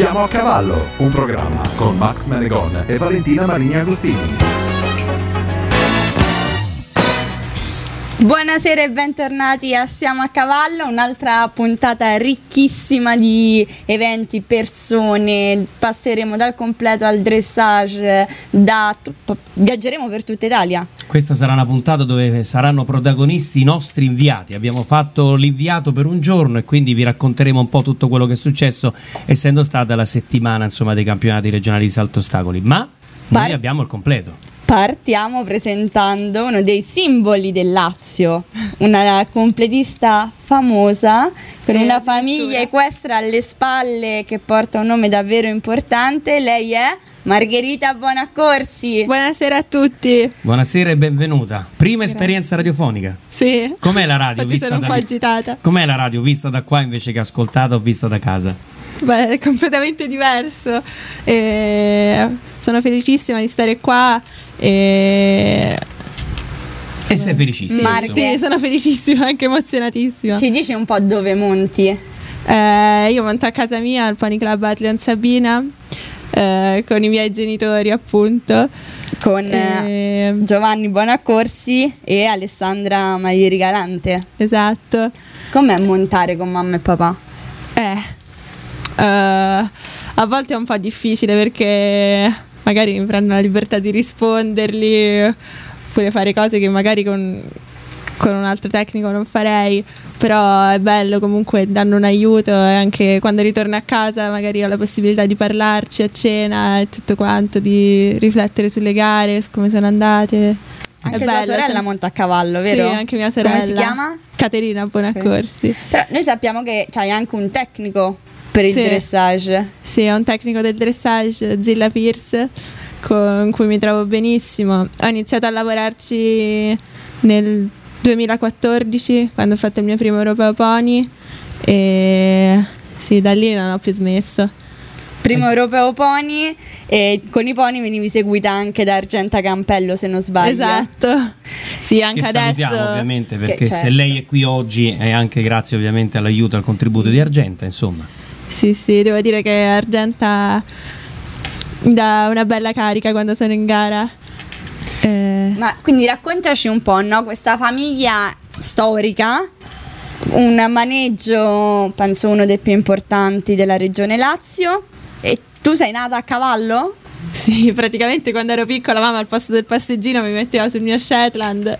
Siamo a cavallo, un programma con Max Menegon e Valentina Marini Agostini. Buonasera e bentornati a Siamo a Cavallo, un'altra puntata ricchissima di eventi, persone, passeremo dal completo al dressage, da tutto, viaggeremo per tutta Italia. Questa sarà una puntata dove saranno protagonisti i nostri inviati. Abbiamo fatto l'inviato per un giorno e quindi vi racconteremo un po' tutto quello che è successo, essendo stata la settimana insomma, dei campionati regionali di salto ostacoli. Ma noi abbiamo il completo. Partiamo presentando uno dei simboli del Lazio, una completista famosa con Eh, una famiglia equestre alle spalle che porta un nome davvero importante. Lei è Margherita Bonaccorsi. Buonasera a tutti. Buonasera e benvenuta. Prima esperienza radiofonica. Sì. Com'è la radio Infatti vista sono un da po' lì? agitata. Com'è la radio vista da qua invece che ascoltata o vista da casa? Beh, è completamente diverso. E sono felicissima di stare qua. E... E sei felicissima. Insomma. Sì, sono felicissima, anche emozionatissima. Ci dici un po' dove monti? Eh, io monto a casa mia al Pony Club Atleon Sabina eh, con i miei genitori, appunto. Con eh, E- Giovanni Bonaccorsi e Alessandra Maieri Galante. Esatto. Com'è montare con mamma e papà? Eh, eh, a volte è un po' difficile perché magari mi prendo la libertà di risponderli oppure fare cose che magari con, con un altro tecnico non farei. Però è bello comunque, danno un aiuto e anche quando ritorno a casa magari ho la possibilità di parlarci a cena e tutto quanto, di riflettere sulle gare, su come sono andate. Anche È tua bello, sorella monta a cavallo, vero? Sì, anche mia sorella. Come si chiama? Caterina Bonaccorsi. Però noi sappiamo che c'hai anche un tecnico per il Sì. dressage. Sì, è un tecnico del dressage, Zilla Pierce, con cui mi trovo benissimo. Ho iniziato a lavorarci nel 2014, quando ho fatto il mio primo Europeo Pony e sì, da lì non ho più smesso. Primo europeo pony e con i pony venivi seguita anche da Argenta Campello se non sbaglio. Esatto. Sì, anche che adesso salutiamo ovviamente Che perché se certo. lei è qui oggi è anche grazie ovviamente all'aiuto e al contributo di Argenta insomma Sì, sì, devo dire che Argenta mi dà una bella carica quando sono in gara. Eh, Ma quindi raccontaci un po', no? Questa famiglia storica, un maneggio, penso uno dei più importanti della regione Lazio. E tu sei nata a cavallo? Sì, praticamente quando ero piccola mamma al posto del passeggino mi metteva sul mio Shetland.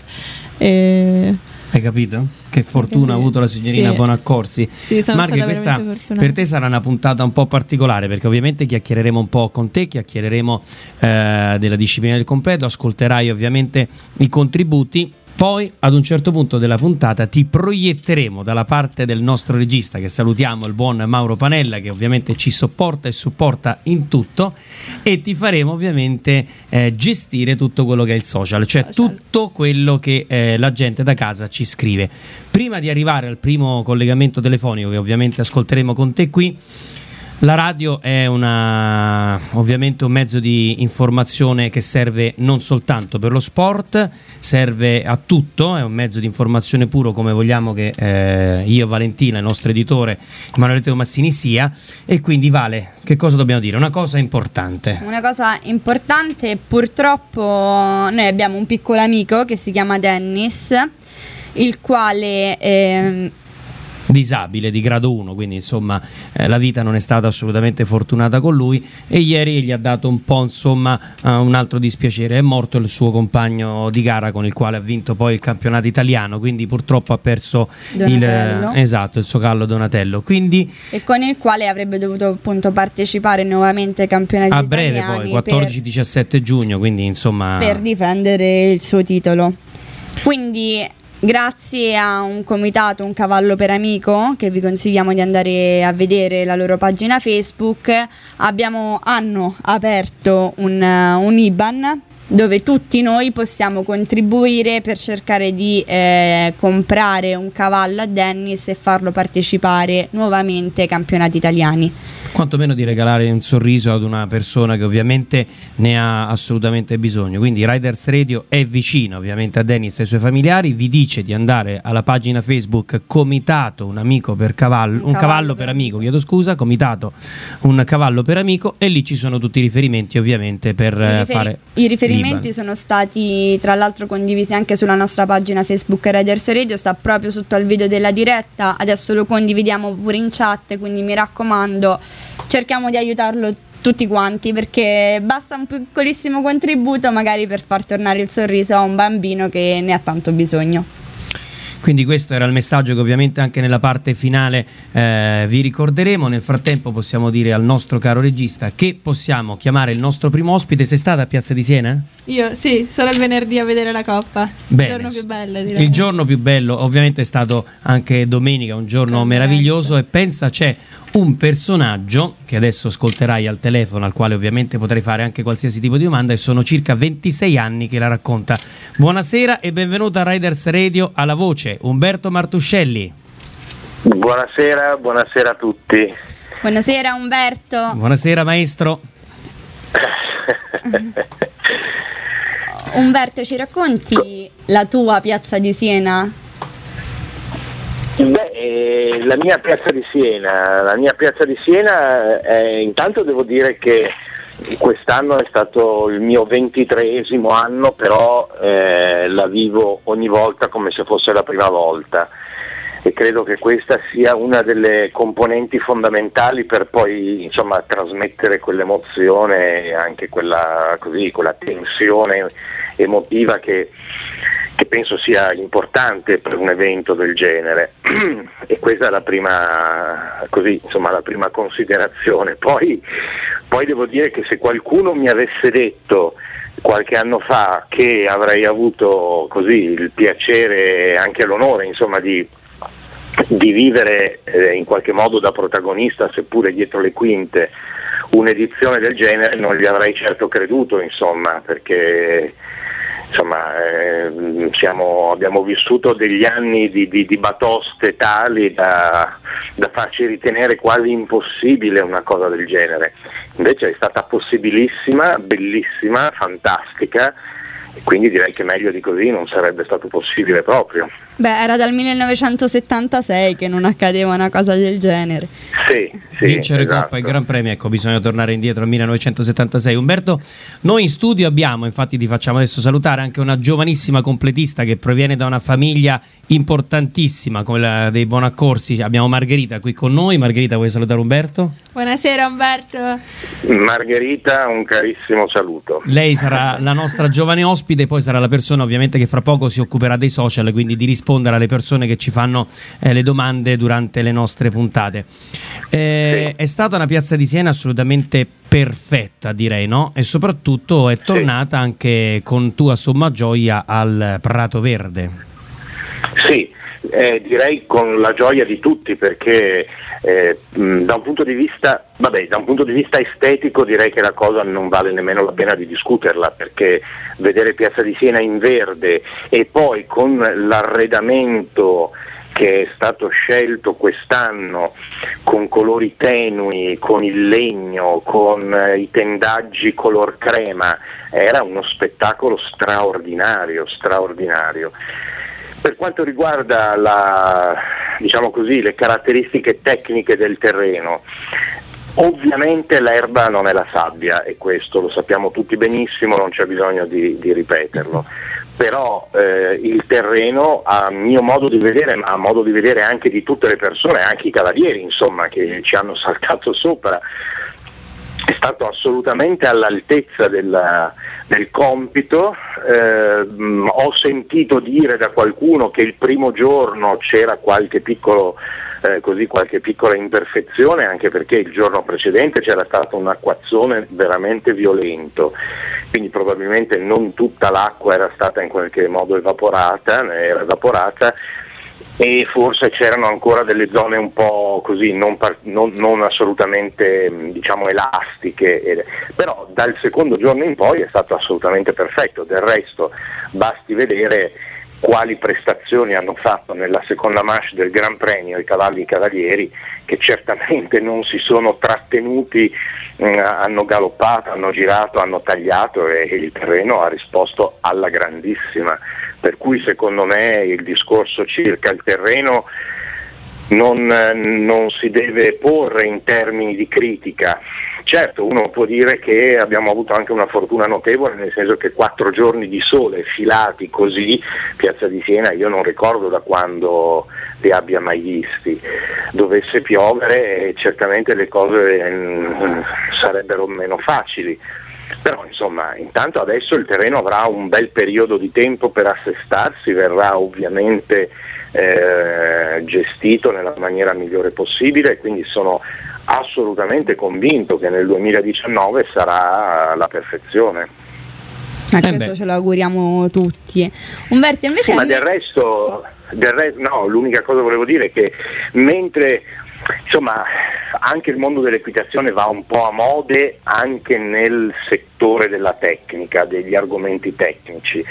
E... hai capito? Che fortuna ha avuto la signorina Sì. Bonaccorsi Sì, sono Marghe, questa per te sarà una puntata un po' particolare perché ovviamente chiacchiereremo un po' con te, chiacchiereremo eh, della disciplina del completo, ascolterai ovviamente i contributi. Poi ad un certo punto della puntata ti proietteremo dalla parte del nostro regista che salutiamo, il buon Mauro Panella che ovviamente ci sopporta e supporta in tutto e ti faremo ovviamente eh, gestire tutto quello che è il social, cioè Social. tutto quello che eh, la gente da casa ci scrive. Prima di arrivare al primo collegamento telefonico che ovviamente ascolteremo con te qui, la radio è una, ovviamente un mezzo di informazione che serve non soltanto per lo sport, serve a tutto, è un mezzo di informazione puro come vogliamo che eh, io, Valentina, il nostro editore Emanuele Tomassini sia e quindi Vale, che cosa dobbiamo dire? Una cosa importante. Una cosa importante, purtroppo noi abbiamo un piccolo amico che si chiama Dennis, il quale ehm, disabile di grado 1, quindi insomma eh, la vita non è stata assolutamente fortunata con lui e ieri gli ha dato un po' insomma eh, un altro dispiacere, è morto il suo compagno di gara con il quale ha vinto poi il campionato italiano, quindi purtroppo ha perso il, esatto, il suo callo Donatello, quindi e con il quale avrebbe dovuto appunto partecipare nuovamente ai campionati a breve italiani poi, per- 14-17 giugno, quindi insomma per difendere il suo titolo. Quindi, grazie a un comitato Un Cavallo per Amico, che vi consigliamo di andare a vedere la loro pagina Facebook, abbiamo, hanno aperto un, un IBAN dove tutti noi possiamo contribuire per cercare di eh, comprare un cavallo a Dennis e farlo partecipare nuovamente ai campionati italiani. Quantomeno di regalare un sorriso ad una persona che ovviamente ne ha assolutamente bisogno. Quindi Riders Radio è vicino ovviamente a Dennis e ai suoi familiari, vi dice di andare alla pagina Facebook Comitato Un amico per cavallo, un, un cavallo, cavallo per amico, chiedo scusa, Comitato Un cavallo per amico e lì ci sono tutti i riferimenti ovviamente per I riferi- fare i riferimenti riferimenti sono stati tra l'altro condivisi anche sulla nostra pagina Facebook Riders Radio, sta proprio sotto al video della diretta, adesso lo condividiamo pure in chat, quindi mi raccomando cerchiamo di aiutarlo tutti quanti perché basta un piccolissimo contributo magari per far tornare il sorriso a un bambino che ne ha tanto bisogno. Quindi questo era il messaggio che ovviamente anche nella parte finale eh, vi ricorderemo. Nel frattempo possiamo dire al nostro caro regista che possiamo chiamare il nostro primo ospite. Sei stata a Piazza di Siena? Io sì, sarà il venerdì a vedere la coppa. Bene. Il giorno più bello. Direi. Il giorno più bello ovviamente è stato anche domenica, un giorno Convenza. meraviglioso e pensa c'è un personaggio che adesso ascolterai al telefono, al quale ovviamente potrai fare anche qualsiasi tipo di domanda e sono circa 26 anni che la racconta. Buonasera e benvenuto a Riders Radio alla voce, Umberto Martuscelli. Buonasera, buonasera a tutti. Buonasera Umberto. Buonasera maestro. Umberto, ci racconti la tua piazza di Siena? Beh, eh, la mia piazza di Siena, la mia piazza di Siena eh, intanto devo dire che quest'anno è stato il mio ventitreesimo anno, però eh, la vivo ogni volta come se fosse la prima volta. E credo che questa sia una delle componenti fondamentali per poi insomma, trasmettere quell'emozione e anche quella, così, quella tensione emotiva che che penso sia importante per un evento del genere e questa è la prima, così, insomma, la prima considerazione. Poi, poi devo dire che se qualcuno mi avesse detto qualche anno fa che avrei avuto così il piacere e anche l'onore insomma, di, di vivere eh, in qualche modo da protagonista, seppure dietro le quinte, un'edizione del genere, non gli avrei certo creduto, insomma, perché insomma, eh, siamo, abbiamo vissuto degli anni di, di, di batoste tali da, da, farci ritenere quasi impossibile una cosa del genere. Invece è stata possibilissima, bellissima, fantastica quindi direi che meglio di così non sarebbe stato possibile proprio. Beh, era dal 1976 che non accadeva una cosa del genere. Sì, sì Vincere esatto. Coppa e Gran Premio, ecco, bisogna tornare indietro al 1976. Umberto, noi in studio abbiamo, infatti ti facciamo adesso salutare, anche una giovanissima completista che proviene da una famiglia importantissima come la dei Bonaccorsi. Abbiamo Margherita qui con noi. Margherita, vuoi salutare Umberto? Buonasera Umberto. Margherita, un carissimo saluto. Lei sarà la nostra giovane ospite, poi sarà la persona ovviamente che fra poco si occuperà dei social, quindi di rispondere alle persone che ci fanno eh, le domande durante le nostre puntate. Eh, sì. È stata una piazza di Siena assolutamente perfetta, direi, no? E soprattutto è tornata sì. anche con tua somma gioia al Prato Verde. Sì, eh, direi con la gioia di tutti perché eh, da, un vista, vabbè, da un punto di vista estetico direi che la cosa non vale nemmeno la pena di discuterla perché vedere Piazza di Siena in verde e poi con l'arredamento che è stato scelto quest'anno con colori tenui, con il legno, con eh, i tendaggi color crema, era uno spettacolo straordinario, straordinario. Per quanto riguarda la, diciamo così, le caratteristiche tecniche del terreno, Ovviamente l'erba non è la sabbia e questo lo sappiamo tutti benissimo, non c'è bisogno di, di ripeterlo, però eh, il terreno a mio modo di vedere, ma a modo di vedere anche di tutte le persone, anche i cavalieri insomma, che ci hanno saltato sopra, è stato assolutamente all'altezza della, del compito. Eh, ho sentito dire da qualcuno che il primo giorno c'era qualche, piccolo, eh, così, qualche piccola imperfezione, anche perché il giorno precedente c'era stato un acquazzone veramente violento, quindi probabilmente non tutta l'acqua era stata in qualche modo evaporata, era evaporata e forse c'erano ancora delle zone un po' così non, non, non assolutamente diciamo, elastiche, però dal secondo giorno in poi è stato assolutamente perfetto, del resto basti vedere quali prestazioni hanno fatto nella seconda manche del Gran Premio i cavalli cavalieri che certamente non si sono trattenuti, mh, mm, hanno galoppato, hanno girato, hanno tagliato e, e il terreno ha risposto alla grandissima. Per cui secondo me il discorso circa il terreno non, non, si deve porre in termini di critica. Certo, uno può dire che abbiamo avuto anche una fortuna notevole, nel senso che quattro giorni di sole filati così, Piazza di Siena, io non ricordo da quando li abbia mai visti. Dovesse piovere certamente le cose mm, sarebbero meno facili. Però insomma, intanto adesso il terreno avrà un bel periodo di tempo per assestarsi, verrà ovviamente eh, gestito nella maniera migliore possibile e quindi sono assolutamente convinto che nel 2019 sarà la perfezione. Ma eh questo beh. ce lo auguriamo tutti. Umberto invece... Sì, ma del resto, del resto, no, l'unica cosa che volevo dire è che mentre insomma anche il mondo dell'equitazione va un po' a mode anche nel settore della tecnica, degli argomenti tecnici.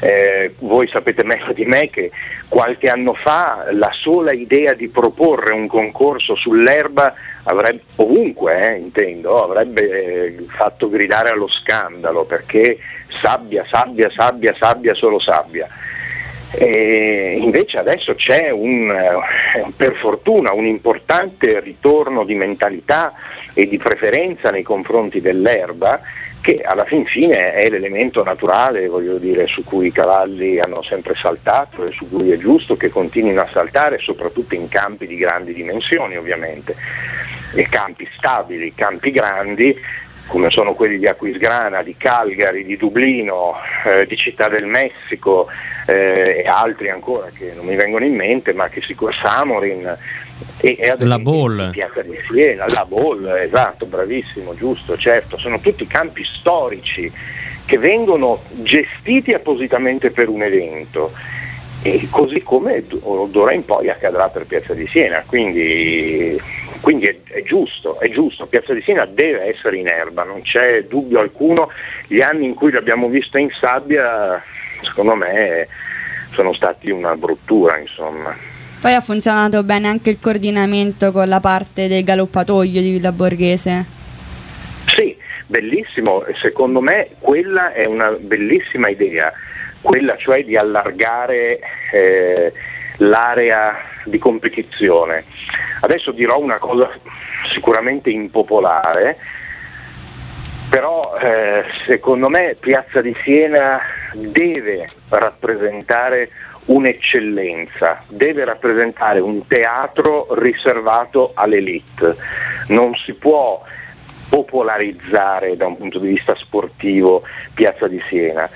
Eh, voi sapete meglio di me che qualche anno fa la sola idea di proporre un concorso sull'erba avrebbe, ovunque eh, intendo, avrebbe eh, fatto gridare allo scandalo perché sabbia, sabbia, sabbia, sabbia, solo sabbia. E invece adesso c'è un, eh, per fortuna un importante ritorno di mentalità e di preferenza nei confronti dell'erba che alla fin fine è l'elemento naturale dire, su cui i cavalli hanno sempre saltato e su cui è giusto che continuino a saltare, soprattutto in campi di grandi dimensioni ovviamente, e campi stabili, campi grandi come sono quelli di Aquisgrana, di Calgary, di Dublino, eh, di Città del Messico eh, e altri ancora che non mi vengono in mente, ma che si Samorin e, e la Ball. Piazza di Siena, la Ball, esatto, bravissimo, giusto, certo, sono tutti campi storici che vengono gestiti appositamente per un evento e così come d'ora in poi accadrà per Piazza di Siena, quindi quindi è, è, giusto, è giusto, Piazza di Siena deve essere in erba, non c'è dubbio alcuno, gli anni in cui l'abbiamo vista in sabbia secondo me sono stati una bruttura insomma. Poi ha funzionato bene anche il coordinamento con la parte del galoppatoio di Villa Borghese. Sì, bellissimo, secondo me quella è una bellissima idea, quella cioè di allargare eh, l'area di competizione. Adesso dirò una cosa sicuramente impopolare, però eh, secondo me Piazza di Siena deve rappresentare un'eccellenza, deve rappresentare un teatro riservato all'elite, non si può popolarizzare da un punto di vista sportivo Piazza di Siena.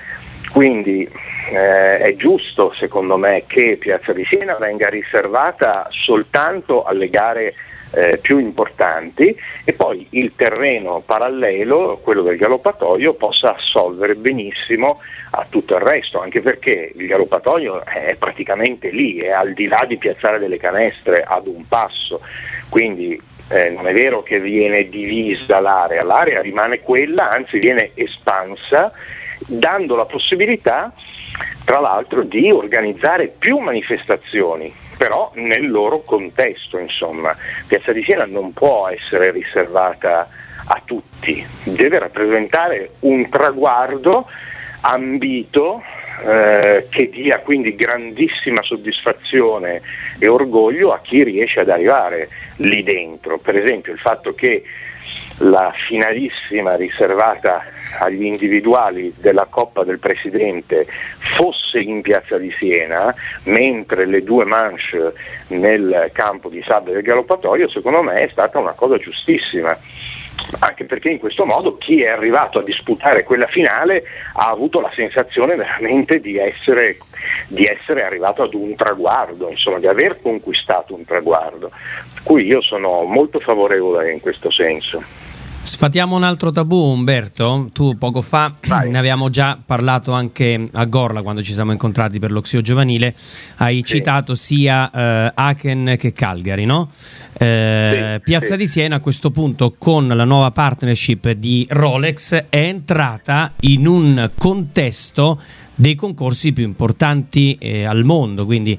Quindi eh, è giusto secondo me che Piazza di Siena venga riservata soltanto alle gare eh, più importanti e poi il terreno parallelo, quello del galoppatoio, possa assolvere benissimo a tutto il resto, anche perché il galoppatoio è praticamente lì, è al di là di piazzare delle canestre ad un passo, quindi eh, non è vero che viene divisa l'area, l'area rimane quella, anzi viene espansa dando la possibilità tra l'altro di organizzare più manifestazioni, però nel loro contesto, insomma. Piazza di Siena non può essere riservata a tutti, deve rappresentare un traguardo ambito eh, che dia quindi grandissima soddisfazione e orgoglio a chi riesce ad arrivare lì dentro. Per esempio il fatto che la finalissima riservata agli individuali della Coppa del Presidente fosse in piazza di Siena, mentre le due manche nel campo di sabbia del galoppatoio, secondo me è stata una cosa giustissima anche perché in questo modo chi è arrivato a disputare quella finale ha avuto la sensazione veramente di essere, di essere arrivato ad un traguardo, insomma, di aver conquistato un traguardo, cui io sono molto favorevole in questo senso. Sfatiamo un altro tabù, Umberto. Tu poco fa Vai. ne abbiamo già parlato anche a Gorla quando ci siamo incontrati per l'Oxio Giovanile. Hai Sì. citato sia eh, Aachen che Calgary, no? Eh, Sì, Piazza sì. di Siena a questo punto con la nuova partnership di Rolex è entrata in un contesto dei concorsi più importanti eh, al mondo, quindi eh,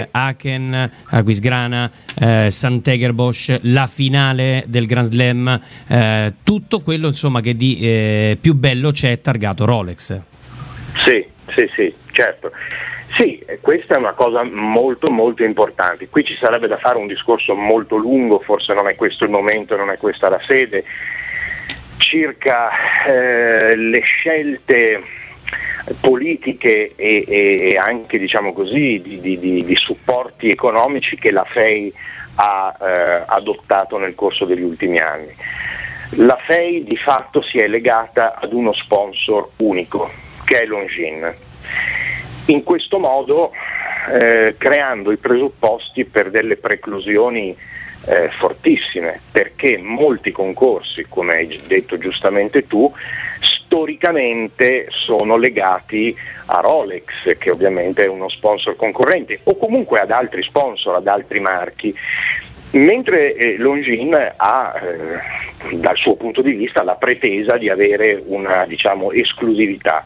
Sì. Aachen, Aquisgrana, eh, Sant'Egerbosch, la finale del Grand Slam, eh, tutto quello insomma che di eh, più bello c'è targato Rolex. Sì, sì, sì, certo. Sì, eh, questa è una cosa molto molto importante. Qui ci sarebbe da fare un discorso molto lungo, forse non è questo il momento, non è questa la sede, circa eh, le scelte politiche e, e- anche diciamo così, di, di- di- supporti economici che la FEI ha eh, adottato nel corso degli ultimi anni. La FEI di fatto si è legata ad uno sponsor unico, che è Longines. In questo modo eh, creando i presupposti per delle preclusioni eh, fortissime, perché molti concorsi, come hai detto giustamente tu, storicamente sono legati a Rolex, che ovviamente è uno sponsor concorrente, o comunque ad altri sponsor, ad altri marchi. Mentre eh, Longines ha, eh, dal suo punto di vista, la pretesa di avere una diciamo, esclusività.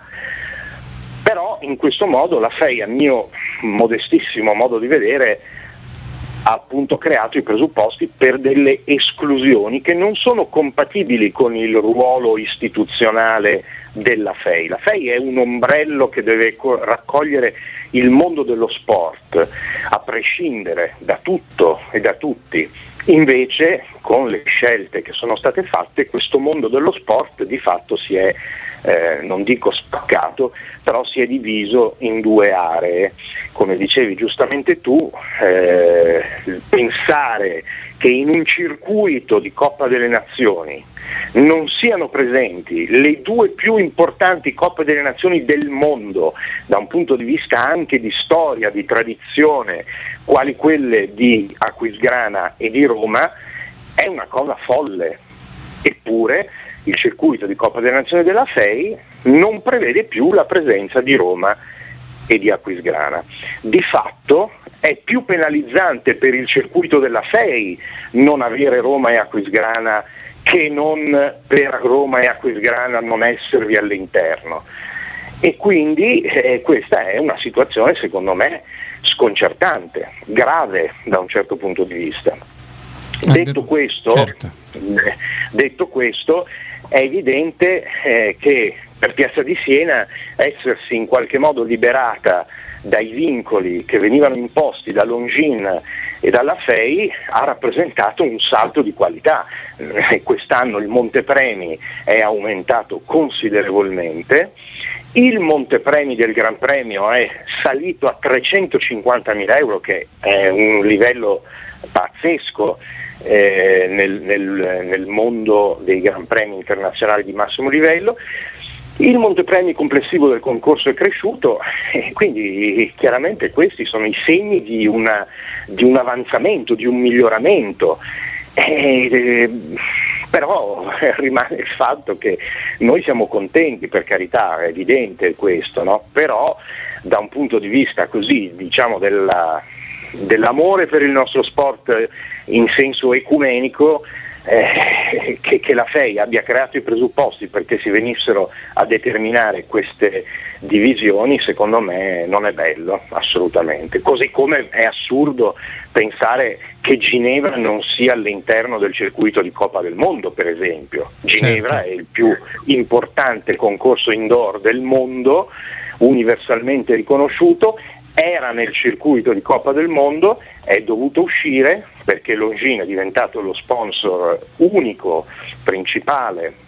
Però in questo modo la FEI, a mio modestissimo modo di vedere, ha appunto creato i presupposti per delle esclusioni che non sono compatibili con il ruolo istituzionale della FEI. La FEI è un ombrello che deve co- raccogliere il mondo dello sport, a prescindere da tutto e da tutti. Invece, con le scelte che sono state fatte, questo mondo dello sport di fatto si è, eh, non dico spaccato, però si è diviso in due aree. Come dicevi giustamente tu, eh, pensare che in un circuito di Coppa delle Nazioni non siano presenti le due più importanti Coppe delle Nazioni del mondo da un punto di vista anche di storia, di tradizione, quali quelle di Aquisgrana e di Roma, è una cosa folle. Eppure il circuito di Coppa delle Nazioni della FEI non prevede più la presenza di Roma e di Aquisgrana. Di fatto è più penalizzante per il circuito della FEI non avere Roma e Aquisgrana che non per Roma e Aquisgrana non esservi all'interno. E quindi eh, questa è una situazione secondo me sconcertante, grave da un certo punto di vista. Detto questo, Certo. eh, detto questo, è evidente eh, che per Piazza di Siena essersi in qualche modo liberata dai vincoli che venivano imposti da Longines e dalla FEI ha rappresentato un salto di qualità. Eh, Quest'anno il montepremi è aumentato considerevolmente, il montepremi del Gran Premio è salito a 350.000 euro, che è un livello pazzesco eh, nel, nel- nel mondo dei Gran Premi internazionali di massimo livello. Il montepremi complessivo del concorso è cresciuto e quindi chiaramente questi sono i segni di, una- di un avanzamento, di un miglioramento. Eh, eh, però rimane il fatto che noi siamo contenti, per carità, è evidente questo, no? però da un punto di vista così, diciamo, della- dell'amore per il nostro sport in senso ecumenico, eh, che, che la FEI abbia creato i presupposti perché si venissero a determinare queste divisioni, secondo me non è bello, assolutamente. Così come è assurdo pensare che Ginevra non sia all'interno del circuito di Coppa del Mondo, per esempio. Ginevra Certo. è il più importante concorso indoor del mondo, universalmente riconosciuto, era nel circuito di Coppa del Mondo, è dovuto uscire perché Longines è diventato lo sponsor unico, principale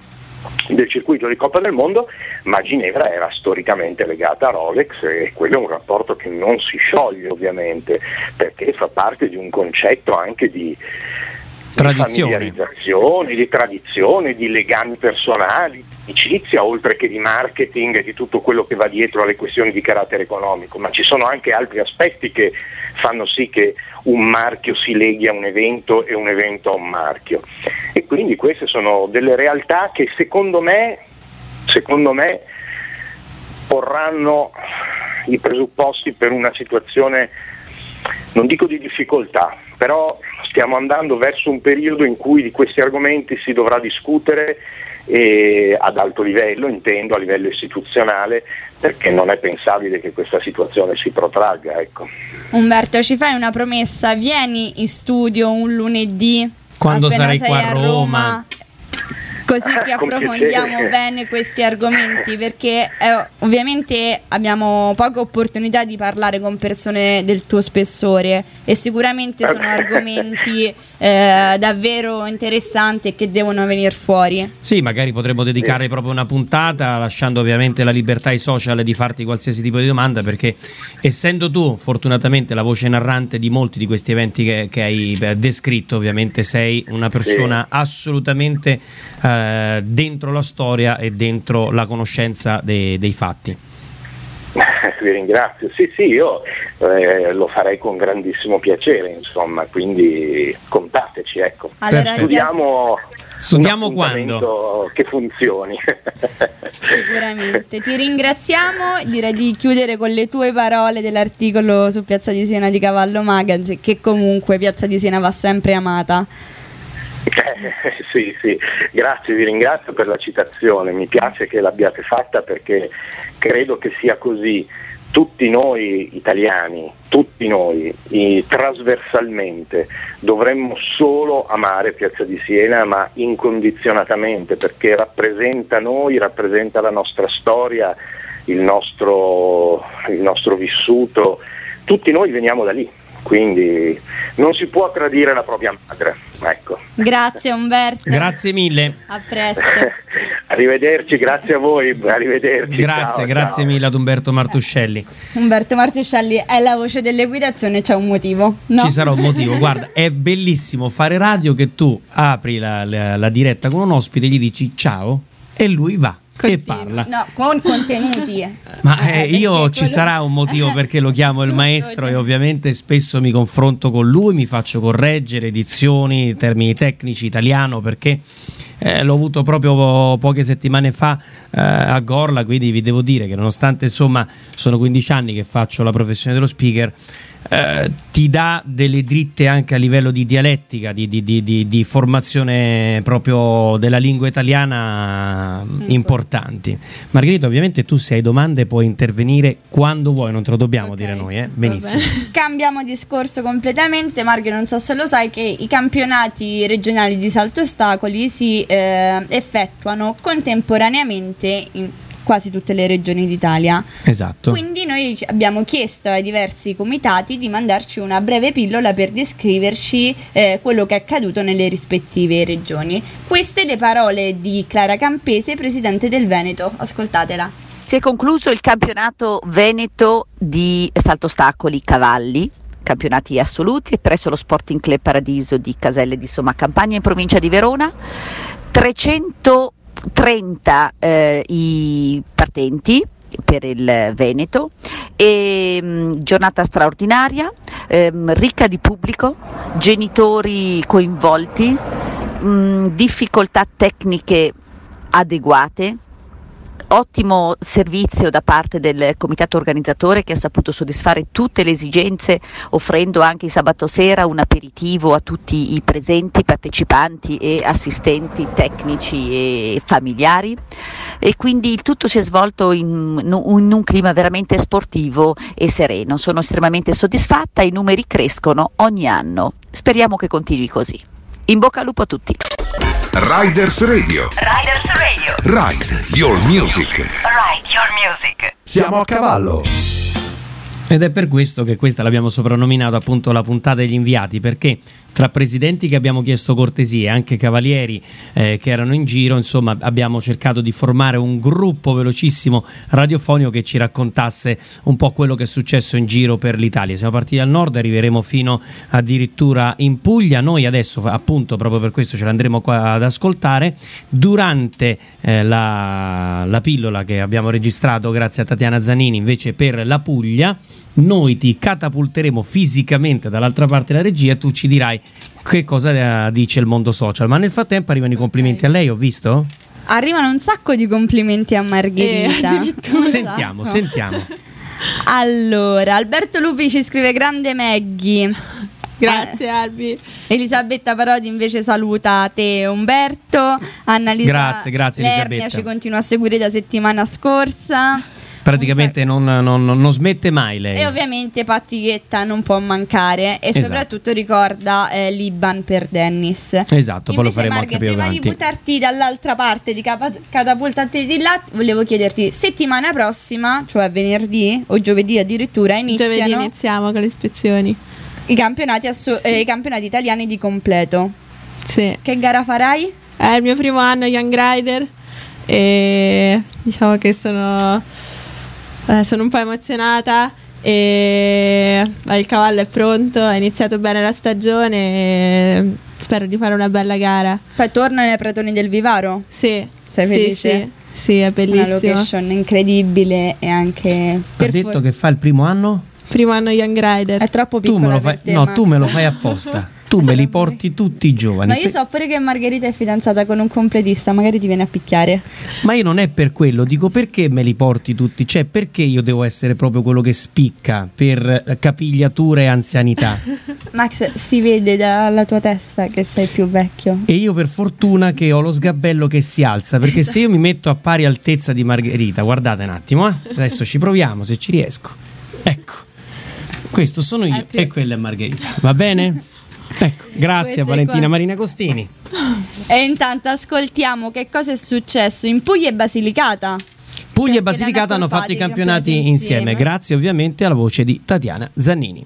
del circuito di Coppa del Mondo, ma Ginevra era storicamente legata a Rolex e quello è un rapporto che non si scioglie ovviamente, perché fa parte di un concetto anche di Tradizione. di tradizione, di legami personali, di amicizia, oltre che di marketing e di tutto quello che va dietro alle questioni di carattere economico, ma ci sono anche altri aspetti che fanno sì che un marchio si leghi a un evento e un evento a un marchio. E quindi queste sono delle realtà che secondo me, secondo me porranno i presupposti per una situazione, non dico di difficoltà, però stiamo andando verso un periodo in cui di questi argomenti si dovrà discutere ad alto livello, intendo a livello istituzionale, perché non è pensabile che questa situazione si protragga. Ecco. Umberto, ci fai una promessa, vieni in studio un lunedì quando sarai qua a a Roma. Così che approfondiamo piacere. bene questi argomenti perché eh, ovviamente abbiamo poche opportunità di parlare con persone del tuo spessore e sicuramente sono argomenti eh, davvero interessanti e che devono venire fuori. Sì, magari potremmo dedicare proprio una puntata, lasciando ovviamente la libertà ai social di farti qualsiasi tipo di domanda, perché essendo tu fortunatamente la voce narrante di molti di questi eventi che, che hai descritto, ovviamente sei una persona assolutamente eh, dentro la storia e dentro la conoscenza dei- dei fatti. Vi ringrazio. Sì, sì, io eh, lo farei con grandissimo piacere, insomma, quindi contateci, ecco. Allora, Studiamo, Studiamo un appuntamento che funzioni. sicuramente. Ti ringraziamo, direi di chiudere con le tue parole dell'articolo su Piazza di Siena di Cavallo Magazine che comunque Piazza di Siena va sempre amata. Eh, sì, sì, grazie, vi ringrazio per la citazione, mi piace che l'abbiate fatta perché credo che sia così. Tutti noi italiani, tutti noi i- trasversalmente dovremmo solo amare Piazza di Siena, ma incondizionatamente perché rappresenta noi, rappresenta la nostra storia, il nostro, il nostro vissuto. Tutti noi veniamo da lì, quindi non si può tradire la propria madre. Ecco. Grazie Umberto. Grazie mille. A presto. Arrivederci, grazie a voi, arrivederci. Grazie, ciao, grazie ciao. mille ad Umberto Martuscelli. Umberto Martuscelli è la voce dell'equitazione, c'è un motivo. No? Ci sarà un motivo. Guarda, è bellissimo fare radio che tu apri la, la- la diretta con un ospite, gli dici ciao e lui va e Continua. parla. No, con contenuti. Ma eh, perché io ci quello- sarà un motivo perché lo chiamo il maestro e ovviamente spesso mi confronto con lui, mi faccio correggere edizioni, termini tecnici, italiano perché eh, l'ho avuto proprio po- poche settimane fa eh, a Gorla, quindi vi devo dire che nonostante insomma sono 15 anni che faccio la professione dello speaker, eh, ti dà delle dritte anche a livello di dialettica, di, di- di- di- formazione proprio della lingua italiana importanti. Margherita, ovviamente tu se hai domande puoi intervenire quando vuoi, non te lo dobbiamo Ok, dire noi, eh? benissimo. bene. Cambiamo discorso completamente, Marghe, non so se lo sai che i campionati regionali di salto ostacoli si eh, effettuano contemporaneamente in quasi tutte le regioni d'Italia. Esatto. Quindi noi abbiamo chiesto ai diversi comitati di mandarci una breve pillola per descriverci eh, quello che è accaduto nelle rispettive regioni. Queste le parole di Clara Campese, presidente del Veneto. Ascoltatela. Si è concluso il campionato veneto di salto ostacoli cavalli, campionati assoluti presso lo Sporting Club Paradiso di Caselle di Somma Campagna in provincia di Verona. 330 eh, i partenti per il Veneto e mh, giornata straordinaria, ehm, ricca di pubblico, genitori coinvolti, mh, difficoltà tecniche adeguate, ottimo servizio da parte del comitato organizzatore che ha saputo soddisfare tutte le esigenze offrendo anche sabato sera un aperitivo a tutti i presenti, partecipanti e assistenti tecnici e familiari e quindi il tutto si è svolto in, in un clima veramente sportivo e sereno. Sono estremamente soddisfatta, i numeri crescono ogni anno. Speriamo che continui così. In bocca al lupo a tutti. Riders Radio. Riders Radio. Ride Your Music. Ride your music. Siamo a cavallo. Ed è per questo che questa l'abbiamo soprannominato appunto la puntata degli inviati, perché tra presidenti che abbiamo chiesto cortesie, anche cavalieri eh, che erano in giro, insomma abbiamo cercato di formare un gruppo velocissimo radiofonico che ci raccontasse un po' quello che è successo in giro per l'Italia. Siamo partiti dal nord, arriveremo fino addirittura in Puglia, noi adesso appunto proprio per questo ce l'andremo qua ad ascoltare. Durante eh, la, la pillola che abbiamo registrato grazie a Tatiana Zanini invece per la Puglia, noi ti catapulteremo fisicamente dall'altra parte della regia e tu ci dirai che cosa eh, dice il mondo social. Ma nel frattempo arrivano i complimenti a lei, ho visto? Arrivano un sacco di complimenti a Margherita. Eh, Sentiamo, sacco. sentiamo. Allora, Alberto Lupi ci scrive grande Maggie. Grazie Albi. Elisabetta Parodi invece saluta te Umberto. Annalisa Grazie, grazie, Lernia Elisabetta. ci continua a seguire da settimana scorsa. Praticamente non, non- non smette mai lei. E ovviamente Pattighetta non può mancare e Esatto. soprattutto ricorda eh, l'Iban per Dennis. Esatto, poi lo faremo Marghe, anche più prima avanti. di buttarti dall'altra parte di capa- catapultante di là, volevo chiederti, settimana prossima, cioè venerdì o giovedì addirittura, Giovedì iniziano iniziamo con le ispezioni. i, campionati asso- eh, i campionati italiani di completo. Sì. Che gara farai? È il mio primo anno Young Rider e diciamo che sono, eh, sono un po' emozionata e eh, il cavallo è pronto, ha iniziato bene la stagione e spero di fare una bella gara. Poi torna nei Pratoni del Vivaro. Sì, Sei sì, felice? Sì, sì, è Una bellissimo. location incredibile e anche Ha per detto for- che fa il primo anno? Primo anno Young Rider. è troppo Tu piccola me lo per fai, te, no, Max. tu me lo fai apposta. Tu me li porti tutti i giovani. Ma io so pure che Margherita è fidanzata con un completista, magari ti viene a picchiare. Ma io non è per quello, dico perché me li porti tutti? Cioè, perché io devo essere proprio quello che spicca per capigliatura e anzianità? Max, si vede dalla tua testa che sei più vecchio. E io per fortuna che ho lo sgabello che si alza, perché se io mi metto a pari altezza di Margherita, guardate un attimo, eh, adesso ci proviamo se ci riesco. Ecco, questo sono io più- e quella è Margherita, va bene? Ecco, grazie Valentina qua. Marina Costini. E intanto ascoltiamo che cosa è successo in Puglia e Basilicata. Puglia e Basilicata hanno fatto i campionati campionati insieme, insieme. grazie ovviamente alla voce di Tatiana Zannini.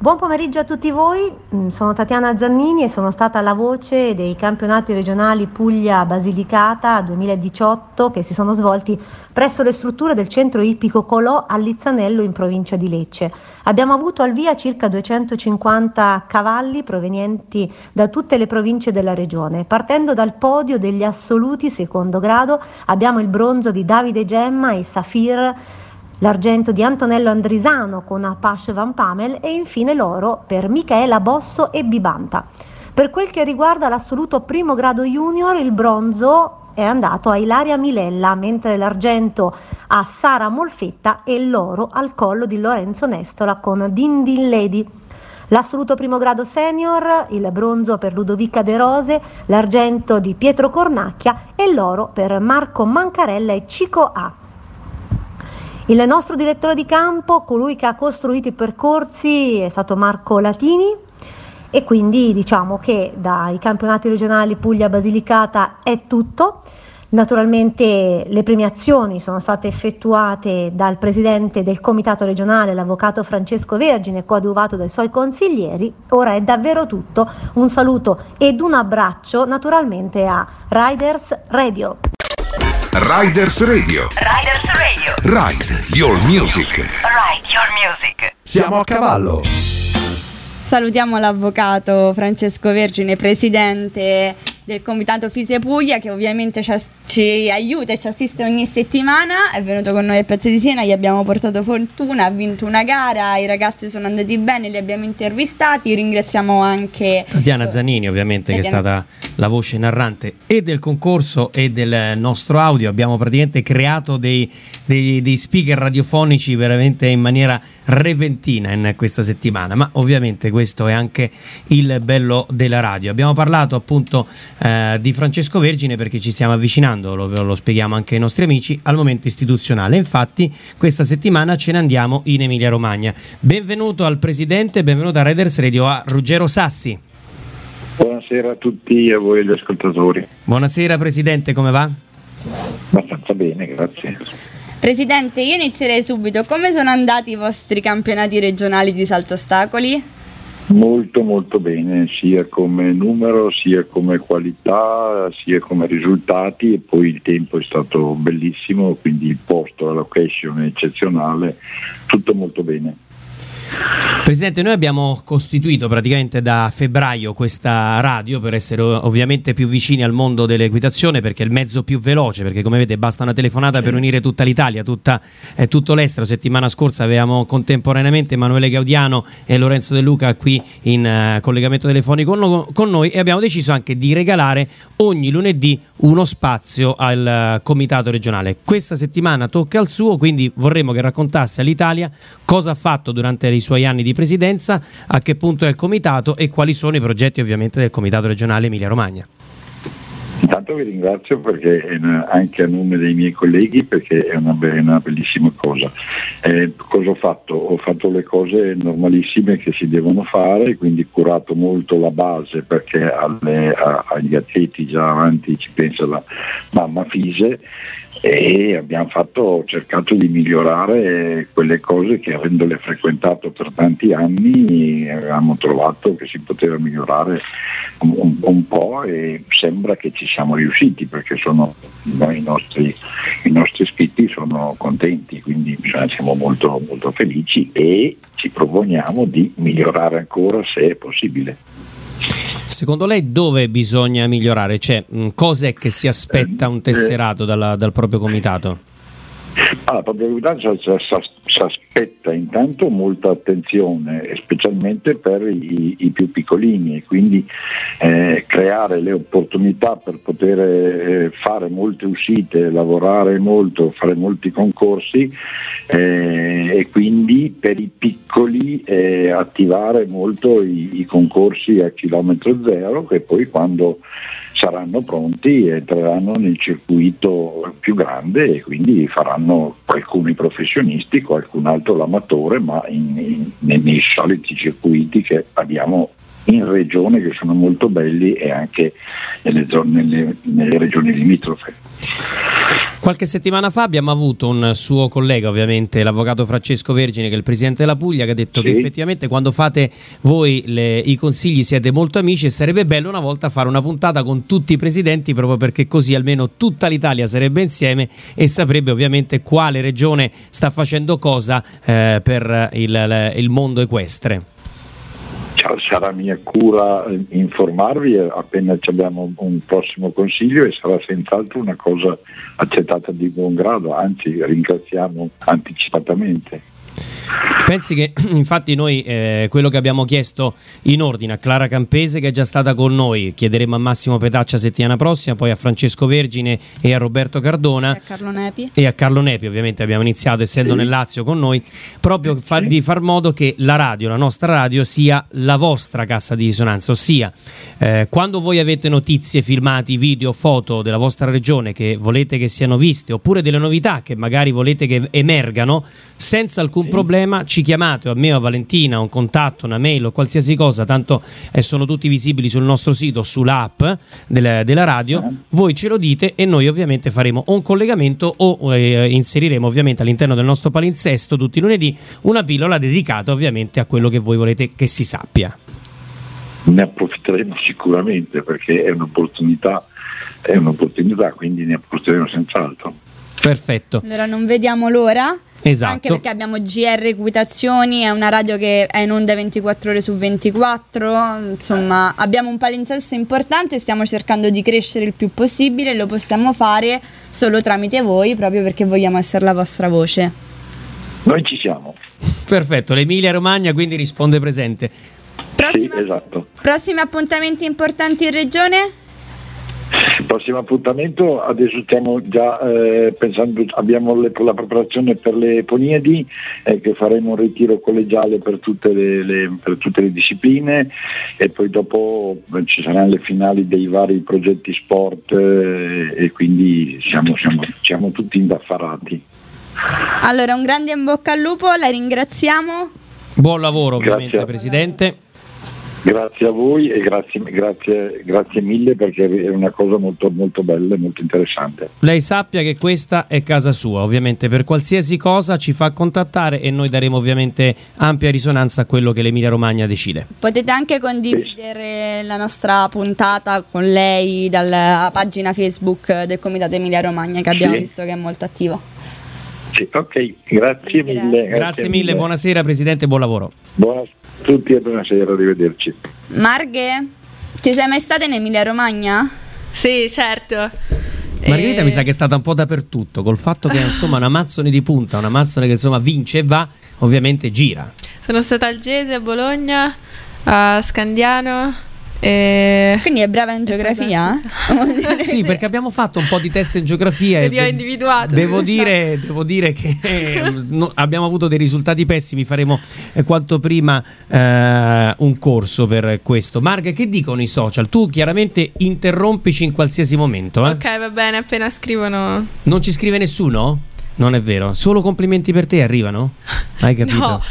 Buon pomeriggio a tutti voi, Mm, sono Tatiana Zannini e sono stata la voce dei campionati regionali Puglia Basilicata 2018 che si sono svolti presso le strutture del centro ippico Colò a Lizzanello in provincia di Lecce. Abbiamo avuto al via circa 250 cavalli provenienti da tutte le province della regione. Partendo dal podio degli assoluti secondo grado abbiamo il bronzo di Davide Gemma e Safir l'argento di Antonello Andrisano con Apache Van Pamel e infine l'oro per Michaela Bosso e Bibanta. Per quel che riguarda l'assoluto primo grado junior, il bronzo è andato a Ilaria Milella, mentre l'argento a Sara Molfetta e l'oro al collo di Lorenzo Nestola con Din Din Lady. L'assoluto primo grado senior, il bronzo per Ludovica De Rose, l'argento di Pietro Cornacchia e l'oro per Marco Mancarella e Cico A. Il nostro direttore di campo, colui che ha costruito i percorsi, è stato Marco Latini e quindi diciamo che dai campionati regionali Puglia-Basilicata è tutto. Naturalmente le premiazioni sono state effettuate dal presidente del comitato regionale, l'avvocato Francesco Vergine, coadiuvato dai suoi consiglieri. Ora è davvero tutto. Un saluto ed un abbraccio naturalmente a Riders Radio. Riders Radio. Riders Radio. Ride Your Music. Ride your music. Siamo a cavallo. Salutiamo l'avvocato Francesco Vergine, presidente del Comitato Fise Puglia, che ovviamente ci, ci aiuta e ci assiste ogni settimana. È venuto con noi a Pezzi di Siena, gli abbiamo portato fortuna, ha vinto una gara, i ragazzi sono andati bene, li abbiamo intervistati. Ringraziamo anche Tatiana Zanini ovviamente che è stata la voce narrante e del concorso e del nostro audio. Abbiamo praticamente creato dei, dei- dei speaker radiofonici veramente in maniera repentina in questa settimana, ma ovviamente questo è anche il bello della radio. Abbiamo parlato appunto eh, di Francesco Vergine perché ci stiamo avvicinando, lo, lo spieghiamo anche ai nostri amici, al momento istituzionale. Infatti questa settimana ce ne andiamo in Emilia Romagna. Benvenuto al presidente, benvenuto a Riders Radio a Ruggero Sassi. Buonasera a tutti e a voi gli ascoltatori. Buonasera Presidente, come va? Abbastanza bene, grazie. Presidente, io inizierei subito. Come sono andati i vostri campionati regionali di salto ostacoli? Molto molto bene, sia come numero, sia come qualità, sia come risultati e poi il tempo è stato bellissimo, quindi il posto, la location è eccezionale, tutto molto bene. Presidente, noi abbiamo costituito praticamente da febbraio questa radio per essere ovviamente più vicini al mondo dell'equitazione perché è il mezzo più veloce, perché come vedete basta una telefonata per unire tutta l'Italia, tutta, eh, tutto l'estero. Settimana scorsa avevamo contemporaneamente Emanuele Gaudiano e Lorenzo De Luca qui in uh, collegamento telefonico con, con, noi e abbiamo deciso anche di regalare ogni lunedì uno spazio al uh, comitato regionale. Questa settimana tocca al suo, quindi vorremmo che raccontasse all'Italia cosa ha fatto durante i suoi anni di presidenza, a che punto è il comitato e quali sono i progetti ovviamente del comitato regionale Emilia Romagna. Intanto vi ringrazio perché anche a nome dei miei colleghi perché è una, una bellissima cosa. Eh, cosa ho fatto? Ho fatto le cose normalissime che si devono fare, quindi curato molto la base perché alle, a, agli atleti già avanti ci pensa la mamma Fise e abbiamo fatto, cercato di migliorare quelle cose che avendole frequentato per tanti anni avevamo trovato che si poteva migliorare un, un, po' e sembra che ci siamo riusciti perché sono, i, nostri, i nostri iscritti sono contenti, quindi siamo molto, molto felici e ci proponiamo di migliorare ancora se è possibile. Secondo lei dove bisogna migliorare? Cioè, cos'è che si aspetta un tesserato dalla, dal proprio comitato? Allora, proprio l'agricoltura si aspetta intanto molta attenzione, specialmente per i, i più piccolini e quindi eh, creare le opportunità per poter eh, fare molte uscite, lavorare molto, fare molti concorsi eh, e quindi per i piccoli eh, attivare molto i, i concorsi a chilometro zero che poi quando saranno pronti entreranno nel circuito più grande e quindi faranno alcuni professionisti, qualcun altro l'amatore, ma in, in, nei soliti circuiti che abbiamo in regione che sono molto belli e anche nelle, zone, nelle, nelle regioni limitrofe. Qualche settimana fa abbiamo avuto un suo collega, ovviamente l'avvocato Francesco Vergine, che è il presidente della Puglia, che ha detto sì. che effettivamente quando fate voi le, i consigli siete molto amici e sarebbe bello una volta fare una puntata con tutti i presidenti proprio perché così almeno tutta l'Italia sarebbe insieme e saprebbe ovviamente quale regione sta facendo cosa eh, per il, il mondo equestre sarà mia cura informarvi appena abbiamo un prossimo consiglio e sarà senz'altro una cosa accettata di buon grado, anzi ringraziamo anticipatamente. Pensi che infatti noi eh, quello che abbiamo chiesto in ordine a Clara Campese che è già stata con noi, chiederemo a Massimo Petaccia settimana prossima, poi a Francesco Vergine e a Roberto Cardona e a Carlo Nepi, e a Carlo Nepi ovviamente abbiamo iniziato essendo sì. nel Lazio con noi, proprio sì. far, di far modo che la radio, la nostra radio sia la vostra cassa di risonanza, ossia eh, quando voi avete notizie, filmati, video, foto della vostra regione che volete che siano viste oppure delle novità che magari volete che emergano, senza alcun. Problema ci chiamate o a me o a Valentina, un contatto, una mail o qualsiasi cosa, tanto eh, sono tutti visibili sul nostro sito, sull'app del, della radio, uh-huh. voi ce lo dite e noi ovviamente faremo un collegamento o eh, inseriremo ovviamente all'interno del nostro palinsesto tutti i lunedì una pillola dedicata ovviamente a quello che voi volete che si sappia. Ne approfitteremo sicuramente perché è un'opportunità, è un'opportunità quindi ne approfitteremo senz'altro. Perfetto. Allora non vediamo l'ora Esatto. Anche perché abbiamo GR Equitazioni, è una radio che è in onda 24 ore su 24, insomma abbiamo un palinsesto importante, stiamo cercando di crescere il più possibile, lo possiamo fare solo tramite voi proprio perché vogliamo essere la vostra voce. Noi ci siamo. Perfetto, l'Emilia Romagna quindi risponde presente. Prossima, sì, esatto. Prossimi appuntamenti importanti in regione? Il prossimo appuntamento, adesso stiamo già eh, pensando, abbiamo le, la preparazione per le Poniedi, eh, che faremo un ritiro collegiale per tutte le, le, per tutte le discipline e poi dopo eh, ci saranno le finali dei vari progetti sport eh, e quindi siamo, siamo, siamo tutti indaffarati. Allora un grande in bocca al lupo, la ringraziamo. Buon lavoro ovviamente Grazie. Presidente. Grazie a voi e grazie, grazie, grazie mille perché è una cosa molto, molto bella e molto interessante. Lei sappia che questa è casa sua, ovviamente per qualsiasi cosa ci fa contattare e noi daremo ovviamente ampia risonanza a quello che l'Emilia Romagna decide. Potete anche condividere la nostra puntata con lei dalla pagina Facebook del Comitato Emilia Romagna che abbiamo Sì. visto che è molto attivo. Sì, ok, grazie mille. Grazie mille, buonasera Presidente, buon lavoro. Buona a tutti e buonasera, arrivederci. Marghe, ci sei mai stata in Emilia Romagna? Sì, certo. Margherita Eh, mi sa che è stata un po' dappertutto, col fatto che insomma una mazzone di punta, una mazzone che insomma vince e va, ovviamente gira. Sono stata al Gese, a Bologna, a Scandiano. E... Quindi è brava in geografia? Sì, perché abbiamo fatto un po' di test in geografia E vi ho individuato. Devo dire, devo dire che eh, no- abbiamo avuto dei risultati pessimi, faremo eh, quanto prima eh, un corso per questo. Marga, che dicono i social? Tu chiaramente interrompici in qualsiasi momento. eh? Ok, va bene, appena scrivono. Non ci scrive nessuno? Non è vero, solo complimenti per te arrivano? Hai capito? No.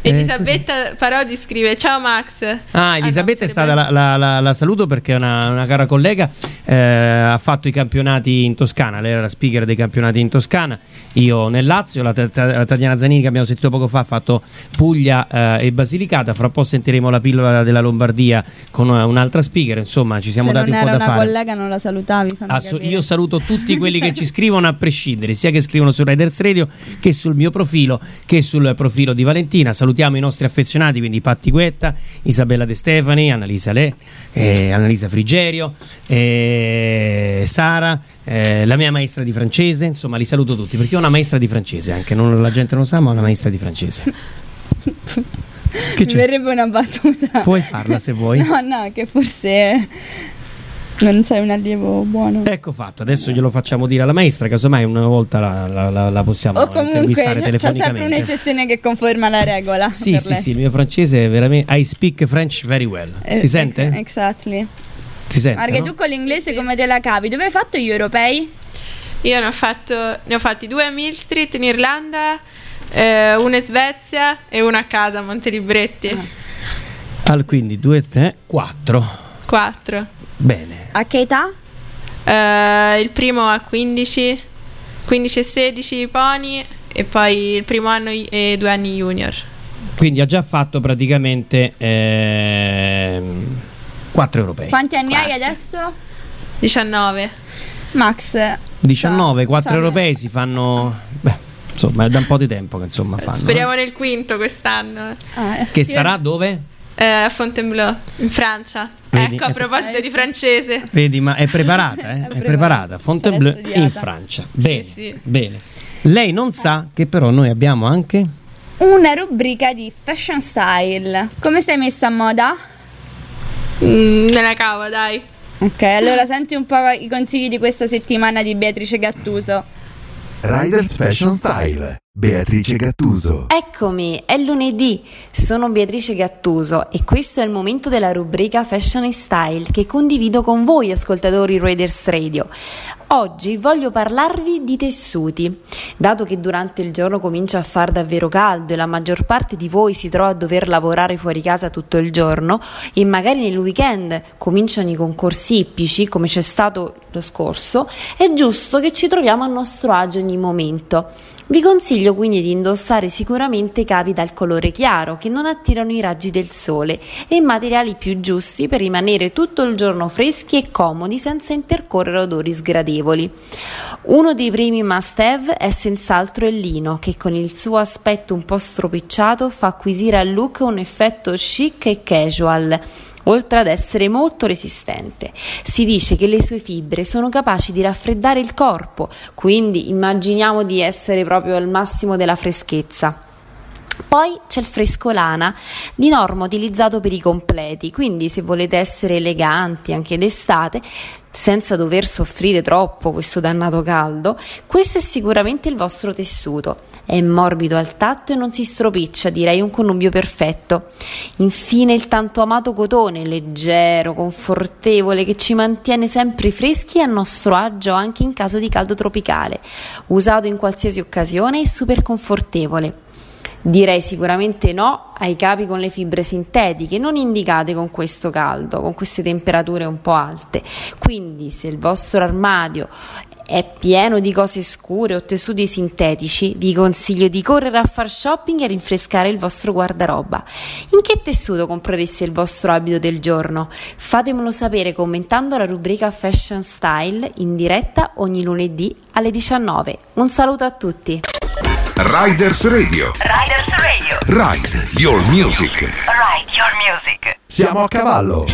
Eh, Elisabetta Parodi scrive: Ciao Max. Ah, Elisabetta è stata la, la- la- la saluto perché è una, una cara collega, eh, ha fatto i campionati in Toscana, lei era la speaker dei campionati in Toscana, io nel Lazio, la, Ta- Ta- la Tatiana Zanini che abbiamo sentito poco fa ha fatto Puglia eh, e Basilicata, fra un po' sentiremo la pillola della Lombardia con eh, un'altra speaker, insomma ci siamo Se dati non un po' era da una fare. collega non la salutavi. capire. io saluto tutti quelli che ci scrivono a prescindere, sia che scrivono su Riders Radio che sul mio profilo che sul profilo di Valentina. Salutiamo i nostri affezionati, quindi Patti Guetta, Isabella De Stefani, Annalisa Le, eh, Annalisa Frigerio, eh, Sara, eh, la mia maestra di francese, insomma li saluto tutti perché ho una maestra di francese anche, non- la gente non lo sa ma ho una maestra di francese. Mi c'è? verrebbe una battuta. Puoi farla se vuoi. No, no, che forse non sei un allievo buono. Ecco fatto, adesso glielo facciamo dire alla maestra, casomai una volta la, la- la- la possiamo o comunque intervistare c'è, c'è sempre un'eccezione che conferma la regola. Sì, sì, lei. sì, il mio francese è veramente. I speak French very well. Eh, Si sente? ex- Exactly. Si sente? Marghe, no? tu con l'inglese come te la cavi? Dove hai fatto gli europei? Io ne ho, fatto, ne ho fatti due a Mill Street in Irlanda, eh, uno in Svezia e uno a casa a Montelibretti. Al quindi 2, 3, 4. Quattro. Bene. A che età? Eh, il primo a 15, 15 e 16 pony e poi il primo anno i- e due anni junior. Quindi ha già fatto praticamente 4 europei. Quanti anni hai adesso? 19. Max. 19, 4 ciao. europei si fanno. Beh, insomma, è da un po' di tempo che insomma fanno. Speriamo eh. nel quinto quest'anno. Che sarà dove? Eh, a Fontainebleau, in Francia. Vedi? Ecco, a proposito di francese. Vedi, ma è preparata, eh? È, preparata. Fontainebleau in Francia. Bene. sì. Bene. Lei non sa che però noi abbiamo anche. Una rubrica di fashion style. Come sei messa a moda? Mm, me la cavo, dai. Ok, allora senti un po' i consigli di questa settimana di Beatrice Gattuso. Riders Fashion Style. Beatrice Gattuso. Eccomi, è lunedì, sono Beatrice Gattuso e questo è il momento della rubrica Fashion e Style che condivido con voi ascoltatori Raiders Radio. Oggi voglio parlarvi di tessuti. Dato che durante il giorno comincia a far davvero caldo e la maggior parte di voi si trova a dover lavorare fuori casa tutto il giorno e magari nel weekend cominciano i concorsi ippici come c'è stato lo scorso, è giusto che ci troviamo a nostro agio ogni momento. Vi consiglio quindi di indossare sicuramente capi dal colore chiaro che non attirano i raggi del sole e materiali più giusti per rimanere tutto il giorno freschi e comodi senza intercorrere odori sgradevoli. Uno dei primi must have è senz'altro il lino che con il suo aspetto un po' stropicciato fa acquisire al look un effetto chic e casual oltre ad essere molto resistente. Si dice che le sue fibre sono capaci di raffreddare il corpo, quindi immaginiamo di essere proprio al massimo della freschezza. Poi c'è il fresco lana, di norma utilizzato per i completi, quindi se volete essere eleganti anche d'estate, senza dover soffrire troppo questo dannato caldo, questo è sicuramente il vostro tessuto. È morbido al tatto e non si stropiccia, direi un connubio perfetto. Infine il tanto amato cotone, leggero, confortevole, che ci mantiene sempre freschi e a nostro agio anche in caso di caldo tropicale. Usato in qualsiasi occasione e super confortevole. Direi sicuramente no ai capi con le fibre sintetiche, non indicate con questo caldo, con queste temperature un po' alte. Quindi se il vostro armadio è pieno di cose scure o tessuti sintetici, vi consiglio di correre a far shopping e rinfrescare il vostro guardaroba. In che tessuto comprereste il vostro abito del giorno? Fatemelo sapere commentando la rubrica Fashion Style in diretta ogni lunedì alle 19. Un saluto a tutti. Riders Radio. Riders Radio. Ride Your Music. Ride your music. Siamo a cavallo.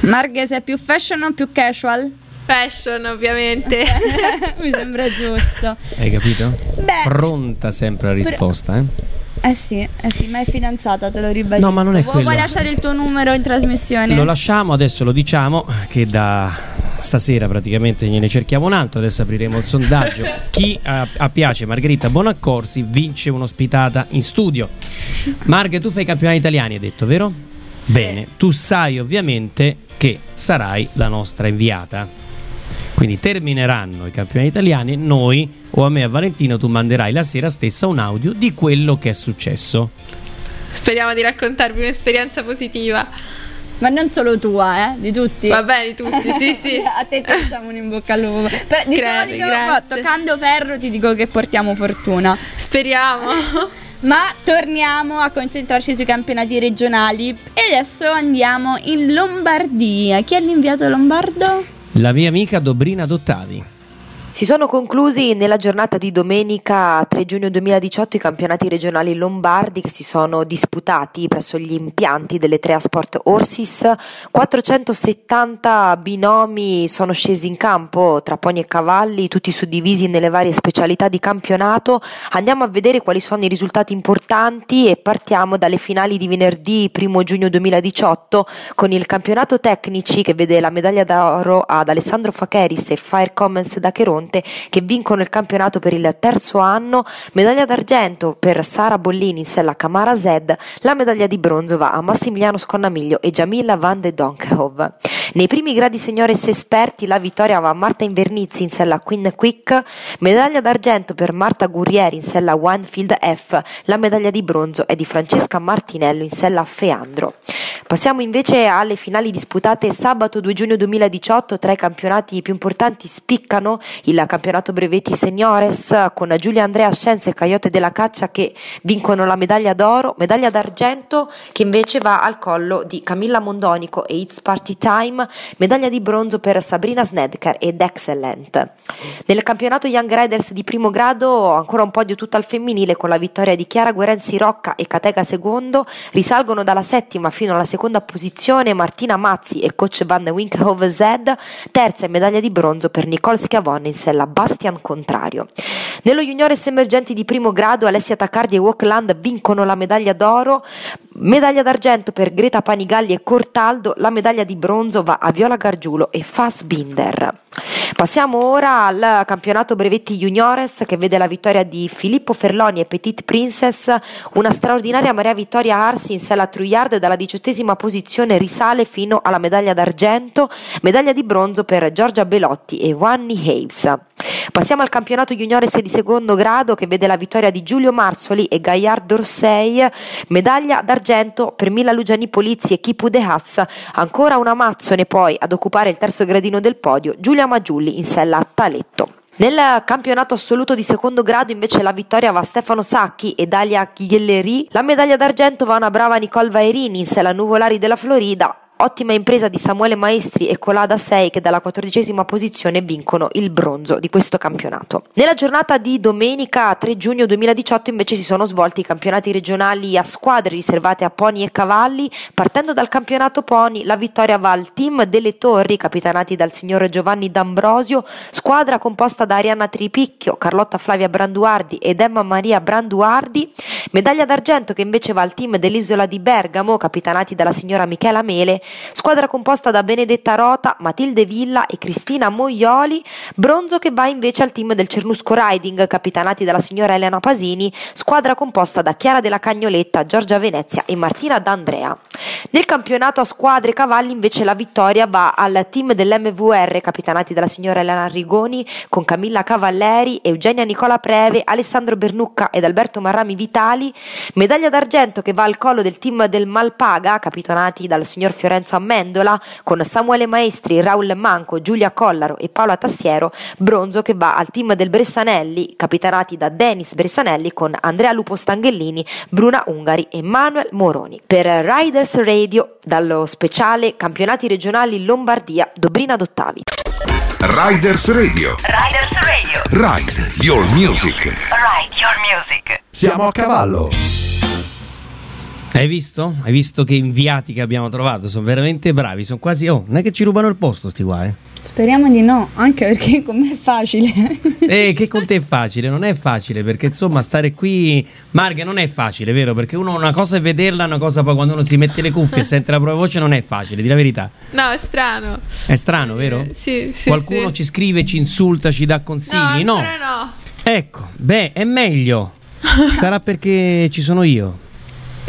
Marghe, sei più fashion o più casual? Fashion, ovviamente. Mi sembra giusto. Hai capito? Beh, Pronta sempre la risposta, eh? eh sì, eh sì, ma è fidanzata, te lo ribadisco. No, ma non è quello. Vuoi lasciare il tuo numero in trasmissione? Lo lasciamo, adesso lo diciamo che da stasera praticamente gliene cerchiamo un altro, adesso apriremo il sondaggio. Chi a, a piace Margherita Bonaccorsi vince un'ospitata in studio. Marghe, tu fai i campionati italiani, hai detto, vero? Bene, tu sai ovviamente che sarai la nostra inviata. Quindi termineranno i campionati italiani e noi o a me o a Valentino tu manderai la sera stessa un audio di quello che è successo. Speriamo di raccontarvi un'esperienza positiva. Ma non solo tua, eh, di tutti. Va bene, di tutti, sì, sì. A te ti facciamo un in bocca al lupo. Però di Credo, solito, ma toccando ferro, ti dico che portiamo fortuna. Speriamo. Ma torniamo a concentrarci sui campionati regionali e adesso andiamo in Lombardia. Chi è l'inviato lombardo? La mia amica Dobrina Dottavi. Si sono conclusi nella giornata di domenica 3 giugno 2018 i campionati regionali lombardi che si sono disputati presso gli impianti delle Trea Sport Orsis. 470 binomi sono scesi in campo tra poni e cavalli, tutti suddivisi nelle varie specialità di campionato. Andiamo a vedere quali sono i risultati importanti e partiamo dalle finali di venerdì 1 giugno 2018 con il campionato tecnici che vede la medaglia d'oro ad Alessandro Facheris e Fire Comments da Cheronte che vincono il campionato per il terzo anno, medaglia d'argento per Sara Bollini in sella Camara Z, la medaglia di bronzo va a Massimiliano Sconnamiglio e Jamila Van de Donkhov. Nei primi gradi seniores esperti la vittoria va a Marta Invernizzi in sella Queen Quick, medaglia d'argento per Marta Gurrieri in sella Winefield F, la medaglia di bronzo è di Francesca Martinello in sella Feandro. Passiamo invece alle finali disputate sabato 2 giugno 2018, tra i campionati più importanti spiccano il campionato brevetti seniores con Giulia Andrea Ascenso e Caiote della Caccia che vincono la medaglia d'oro, medaglia d'argento che invece va al collo di Camilla Mondonico e It's Party Time, medaglia di bronzo per Sabrina Snedker ed Excellent. Nel campionato Young Riders di primo grado ancora un podio tutto al femminile con la vittoria di Chiara Guerenzi Rocca e Catega Secondo, risalgono dalla settima fino alla seconda posizione Martina Mazzi e coach Van Winkhove Z, terza e medaglia di bronzo per Nicole Schiavone in sella Bastian Contrario. Nello juniores emergenti di primo grado Alessia Taccardi e Walkland vincono la medaglia d'oro, medaglia d'argento per Greta Panigalli e Cortaldo, la medaglia di bronzo va a Viola Gargiulo e Fassbinder. Passiamo ora al campionato brevetti juniores che vede la vittoria di Filippo Ferloni e Petit Princess, una straordinaria Maria Vittoria Arsi in sella Truiard dalla diciottesima posizione risale fino alla medaglia d'argento, medaglia di bronzo per Giorgia Belotti e Wanni Haves. Passiamo al campionato juniores di secondo grado che vede la vittoria di Giulio Marzoli e Gaillard Dorsey, medaglia d'argento per Mila Lugiani Polizzi e Kipu De Haas, ancora una Mazzone poi ad occupare il terzo gradino del podio, Giulia Maggiulli in sella a Taletto. Nel campionato assoluto di secondo grado invece la vittoria va a Stefano Sacchi e Dalia Chielleri, la medaglia d'argento va a una brava Nicole Vairini in sella Nuvolari della Florida, Ottima impresa di Samuele Maestri e Colada 6 che dalla quattordicesima posizione vincono il bronzo di questo campionato. Nella giornata di domenica 3 giugno 2018 invece si sono svolti i campionati regionali a squadre riservate a pony e cavalli. Partendo dal campionato pony la vittoria va al team delle Torri capitanati dal signor Giovanni D'Ambrosio, squadra composta da Arianna Tripicchio, Carlotta Flavia Branduardi ed Emma Maria Branduardi. Medaglia d'argento che invece va al team dell'isola di Bergamo capitanati dalla signora Michela Mele squadra composta da Benedetta Rota, Matilde Villa e Cristina Moioli, bronzo che va invece al team del Cernusco Riding, capitanati dalla signora Elena Pasini, squadra composta da Chiara della Cagnoletta, Giorgia Venezia e Martina D'Andrea. Nel campionato a squadre cavalli invece la vittoria va al team dell'MVR capitanati dalla signora Elena Rigoni con Camilla Cavalleri, Eugenia Nicola Preve, Alessandro Bernucca ed Alberto Marrami Vitali, medaglia d'argento che va al collo del team del Malpaga capitanati dal signor Fiorenzo Amendola con Samuele Maestri, Raul Manco, Giulia Collaro e Paola Tassiero, bronzo che va al team del Bressanelli capitanati da Denis Bressanelli con Andrea Lupo Stanghellini, Bruna Ungari e Manuel Moroni. Per Riders Radio dallo speciale Campionati regionali Lombardia Dobrina Dottavi. Riders Radio. Riders Radio. Ride Your Music. Ride your music. Siamo a cavallo. Hai visto? Hai visto che inviati che abbiamo trovato? Sono veramente bravi, sono quasi... Oh, non è che ci rubano il posto sti qua, eh? Speriamo di no, anche perché con me è facile. Eh, che con te è facile, non è facile perché insomma stare qui, Marga, non è facile, vero? Perché uno una cosa è vederla, una cosa poi quando uno si mette le cuffie e sente la propria voce non è facile, di la verità. No, è strano. È strano, vero? Eh, sì, sì, Qualcuno sì. ci scrive, ci insulta, ci dà consigli? No, No. no. Ecco, beh, è meglio. Sarà perché ci sono io.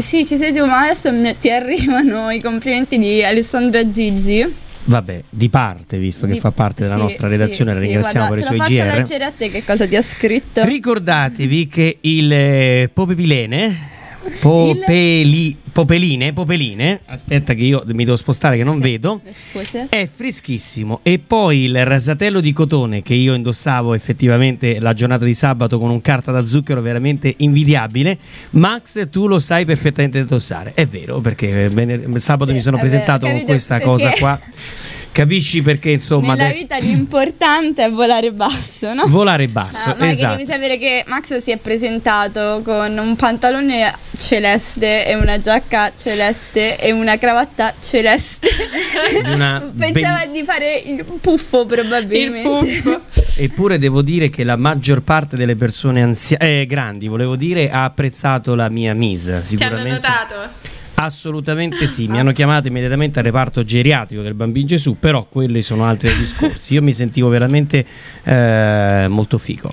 Sì, ci sei tu, ma adesso ti arrivano i complimenti di Alessandra Zizi. Vabbè, di parte, visto che Di- fa parte della sì, nostra sì, redazione, la sì, ringraziamo guarda, per i suoi lo faccio GR. leggere a te che cosa ti ha scritto. Ricordatevi che il eh, Popepilene Popeli, Popeline, Popeline, aspetta che io mi devo spostare che non vedo, Scusa. è freschissimo. E poi il rasatello di cotone che io indossavo effettivamente la giornata di sabato con un carta da zucchero veramente invidiabile. Max, tu lo sai perfettamente indossare. È vero, perché sabato Sì, mi sono presentato con questa Perché- cosa qua. Capisci perché insomma Nella adesso vita l'importante è volare basso, no? volare basso, Ah, ma che esatto. devi sapere che Max si è presentato con un pantalone celeste e una giacca celeste e una cravatta celeste. Una Pensava di fare il puffo probabilmente. Eppure devo dire che la maggior parte delle persone anzia- eh, grandi, volevo dire, ha apprezzato la mia misa. Ti hanno Sicuramente. notato? Assolutamente sì, mi hanno chiamato immediatamente al reparto geriatrico del Bambino Gesù, però quelli sono altri discorsi. Io mi sentivo veramente eh, molto fico.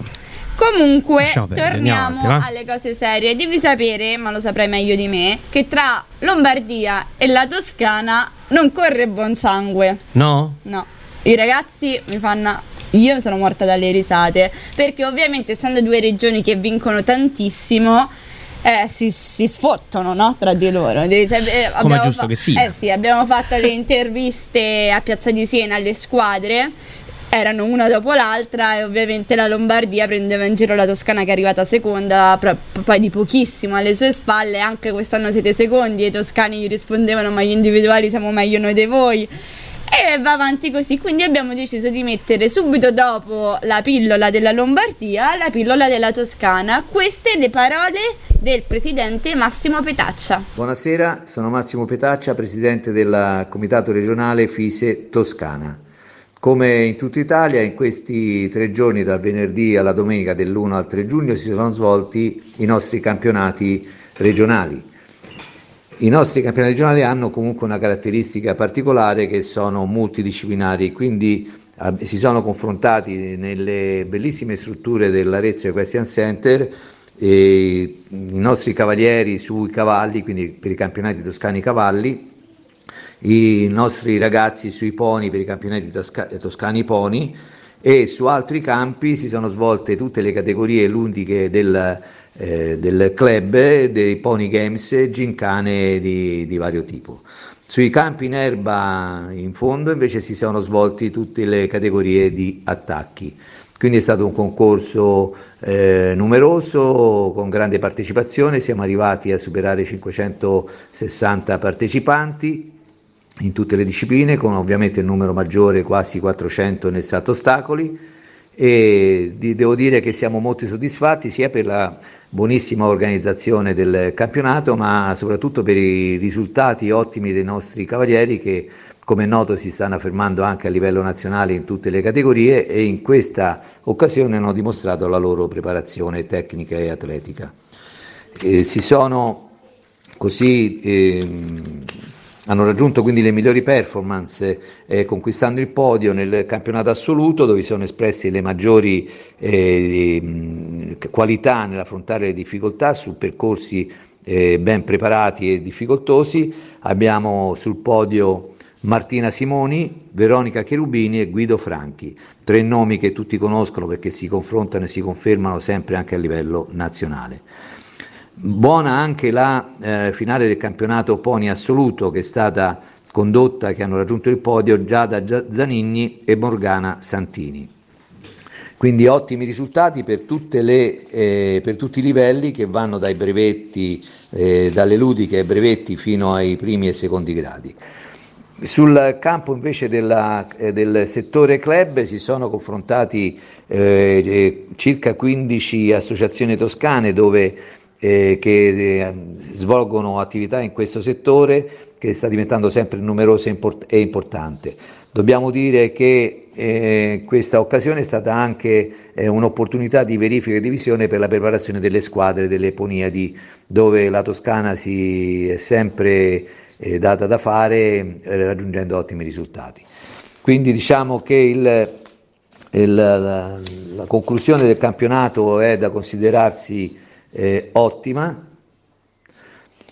Comunque, perdere, torniamo avanti, va? alle cose serie. Devi sapere, ma lo saprai meglio di me, che tra Lombardia e la Toscana non corre buon sangue. No? No, i ragazzi mi fanno. Io sono morta dalle risate perché ovviamente essendo due regioni che vincono tantissimo eh, si, si sfottono no? tra di loro. Eh, abbiamo giusto che sia. Eh sì, abbiamo fatto le interviste a Piazza di Siena alle squadre. Erano una dopo l'altra e ovviamente la Lombardia prendeva in giro la Toscana che è arrivata seconda, pro- poi di pochissimo alle sue spalle, anche quest'anno siete secondi e i toscani gli rispondevano ma gli individuali siamo meglio noi di voi. E va avanti così, quindi abbiamo deciso di mettere subito dopo la pillola della Lombardia la pillola della Toscana. Queste le parole del presidente Massimo Petaccia. Buonasera, sono Massimo Petaccia, presidente del Comitato regionale FISE Toscana. Come in tutta Italia, in questi tre giorni, dal venerdì alla domenica dell'1 al 3 giugno, si sono svolti i nostri campionati regionali. I nostri campionati regionali hanno comunque una caratteristica particolare che sono multidisciplinari, quindi eh, si sono confrontati nelle bellissime strutture dell'Arezzo Equestrian Center i nostri cavalieri sui cavalli, quindi per i campionati toscani cavalli, i nostri ragazzi sui poni per i campionati tosca- toscani poni e su altri campi si sono svolte tutte le categorie ludiche del, eh, del club, dei pony games, gincane di, di vario tipo. Sui campi in erba in fondo invece si sono svolti tutte le categorie di attacchi. Quindi è stato un concorso eh, numeroso, con grande partecipazione, siamo arrivati a superare i 560 partecipanti in tutte le discipline, con ovviamente il numero maggiore, quasi 400 nel salto ostacoli e devo dire che siamo molto soddisfatti sia per la buonissima organizzazione del campionato, ma soprattutto per i risultati ottimi dei nostri cavalieri che come è noto si stanno affermando anche a livello nazionale in tutte le categorie e in questa occasione hanno dimostrato la loro preparazione tecnica e atletica. Eh, si sono così ehm, hanno raggiunto quindi le migliori performance eh, conquistando il podio nel campionato assoluto dove si sono espresse le maggiori eh, qualità nell'affrontare le difficoltà su percorsi eh, ben preparati e difficoltosi. Abbiamo sul podio Martina Simoni, Veronica Cherubini e Guido Franchi, tre nomi che tutti conoscono perché si confrontano e si confermano sempre anche a livello nazionale. Buona anche la eh, finale del campionato Pony assoluto che è stata condotta, che hanno raggiunto il podio Giada Zanigni e Morgana Santini. Quindi ottimi risultati per, le, eh, per tutti i livelli che vanno dai brevetti, eh, dalle ludiche ai brevetti fino ai primi e secondi gradi. Sul campo invece della, eh, del settore club si sono confrontati eh, eh circa 15 associazioni toscane dove, eh, che eh, svolgono attività in questo settore che sta diventando sempre numeroso e importante. Dobbiamo dire che eh, questa occasione è stata anche eh, un'opportunità di verifica e di visione per la preparazione delle squadre delle Poniadi, dove la Toscana si è sempre eh, data da fare eh, raggiungendo ottimi risultati. Quindi diciamo che il, il, la, la, conclusione del campionato è da considerarsi eh, ottima,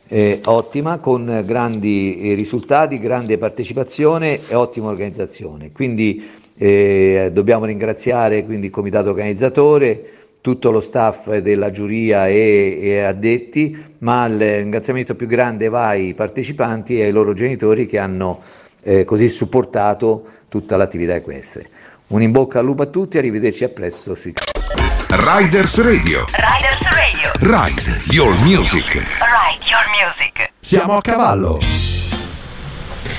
eh, ottima, con grandi eh, risultati, grande partecipazione e ottima organizzazione. Quindi eh, dobbiamo ringraziare quindi, il comitato organizzatore, tutto lo staff della giuria e, e, addetti, ma il ringraziamento più grande va ai partecipanti e ai loro genitori che hanno eh, così supportato tutta l'attività equestre. Un in bocca al lupo a tutti, arrivederci a presto sui Riders Radio. Riders Radio. Ride your music. Ride your music. Siamo a cavallo.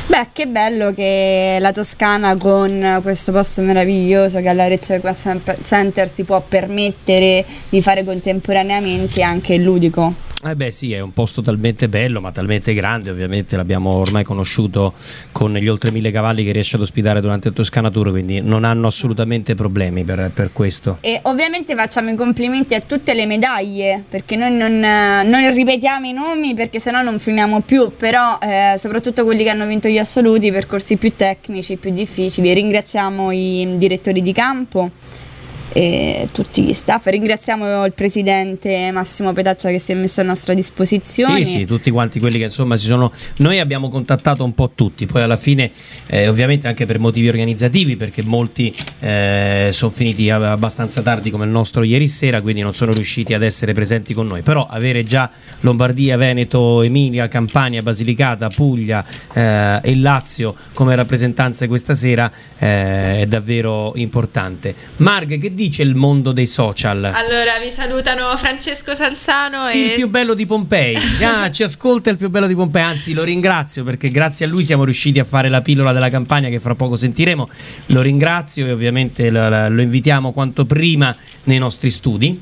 Beh, che bello che la Toscana con questo posto meraviglioso che all'Arezzo Center si può permettere di fare contemporaneamente anche il ludico. Eh beh sì, è un posto talmente bello ma talmente grande, ovviamente l'abbiamo ormai conosciuto con gli oltre mille cavalli che riesce ad ospitare durante il Toscana Tour, quindi non hanno assolutamente problemi per, per questo. E ovviamente facciamo i complimenti a tutte le medaglie, perché noi non, non ripetiamo i nomi perché sennò non finiamo più, però eh, soprattutto quelli che hanno vinto gli assoluti, i percorsi più tecnici, più difficili, ringraziamo i direttori di campo e tutti gli staff. Ringraziamo il presidente Massimo Petaccia che si è messo a nostra disposizione. Sì, sì, tutti quanti quelli che insomma si sono. Noi abbiamo contattato un po' tutti, poi alla fine, eh, ovviamente anche per motivi organizzativi, perché molti eh, sono finiti abbastanza tardi come il nostro ieri sera, quindi non sono riusciti ad essere presenti con noi. Però avere già Lombardia, Veneto, Emilia, Campania, Basilicata, Puglia eh, e Lazio come rappresentanze questa sera eh, è davvero importante. Marg, che dici? Dice il mondo dei social? Allora, vi salutano Francesco Salzano e... Il più bello di Pompei. Ah, ci ascolta il più bello di Pompei, anzi lo ringrazio perché grazie a lui siamo riusciti a fare la pillola della campagna che fra poco sentiremo. Lo ringrazio e ovviamente lo, lo invitiamo quanto prima nei nostri studi.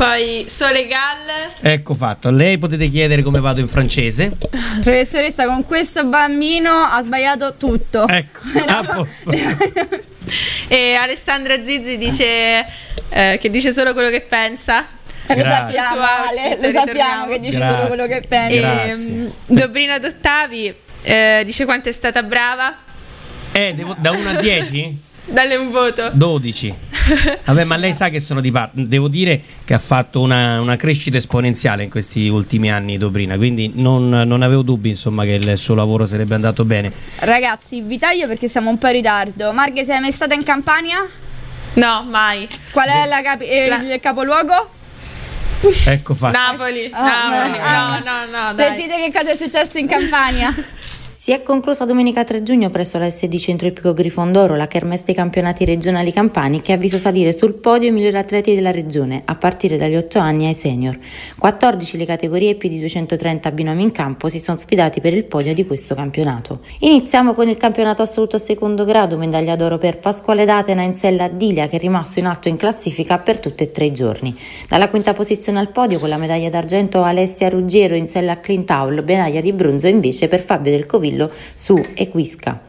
Poi Sole Gall. Ecco fatto, a lei potete chiedere come vado in francese. Professoressa, con questo bambino ha sbagliato tutto. Ecco, a posto. e Alessandra Zizzi dice eh, che dice solo quello che pensa. Eh, lo sappiamo, Ale, lo sappiamo che dice Grazie. solo quello che pensa. E, um, Dobrina Dottavi eh, dice quanto è stata brava. Eh, devo, da 1 a 10? Dalle un voto. 12. Vabbè, ma lei sa che sono di parte. Devo dire che ha fatto una, una, crescita esponenziale in questi ultimi anni Dobrina, quindi non, non, avevo dubbi insomma che il suo lavoro sarebbe andato bene. Ragazzi, vi taglio perché siamo un po' in ritardo. Marghe, sei mai stata in Campania? No, mai. Qual è la capi- eh, la... il capoluogo? Ecco fatto. Napoli. Ah, Napoli. No, no, no, no. Sentite che cosa è successo in Campania. Si è conclusa domenica 3 giugno presso la sede Centro Ippico Grifondoro la kermesse dei campionati regionali campani che ha visto salire sul podio i migliori atleti della regione a partire dagli 8 anni ai senior. 14 le categorie e più di 230 binomi in campo si sono sfidati per il podio di questo campionato. Iniziamo con il campionato assoluto secondo grado, medaglia d'oro per Pasquale Datena in sella Dilia che è rimasto in alto in classifica per tutti e tre i giorni. Dalla quinta posizione al podio con la medaglia d'argento Alessia Ruggiero in sella a Clintaul, medaglia di bronzo invece per Fabio del Covid Cavillo su Equisca.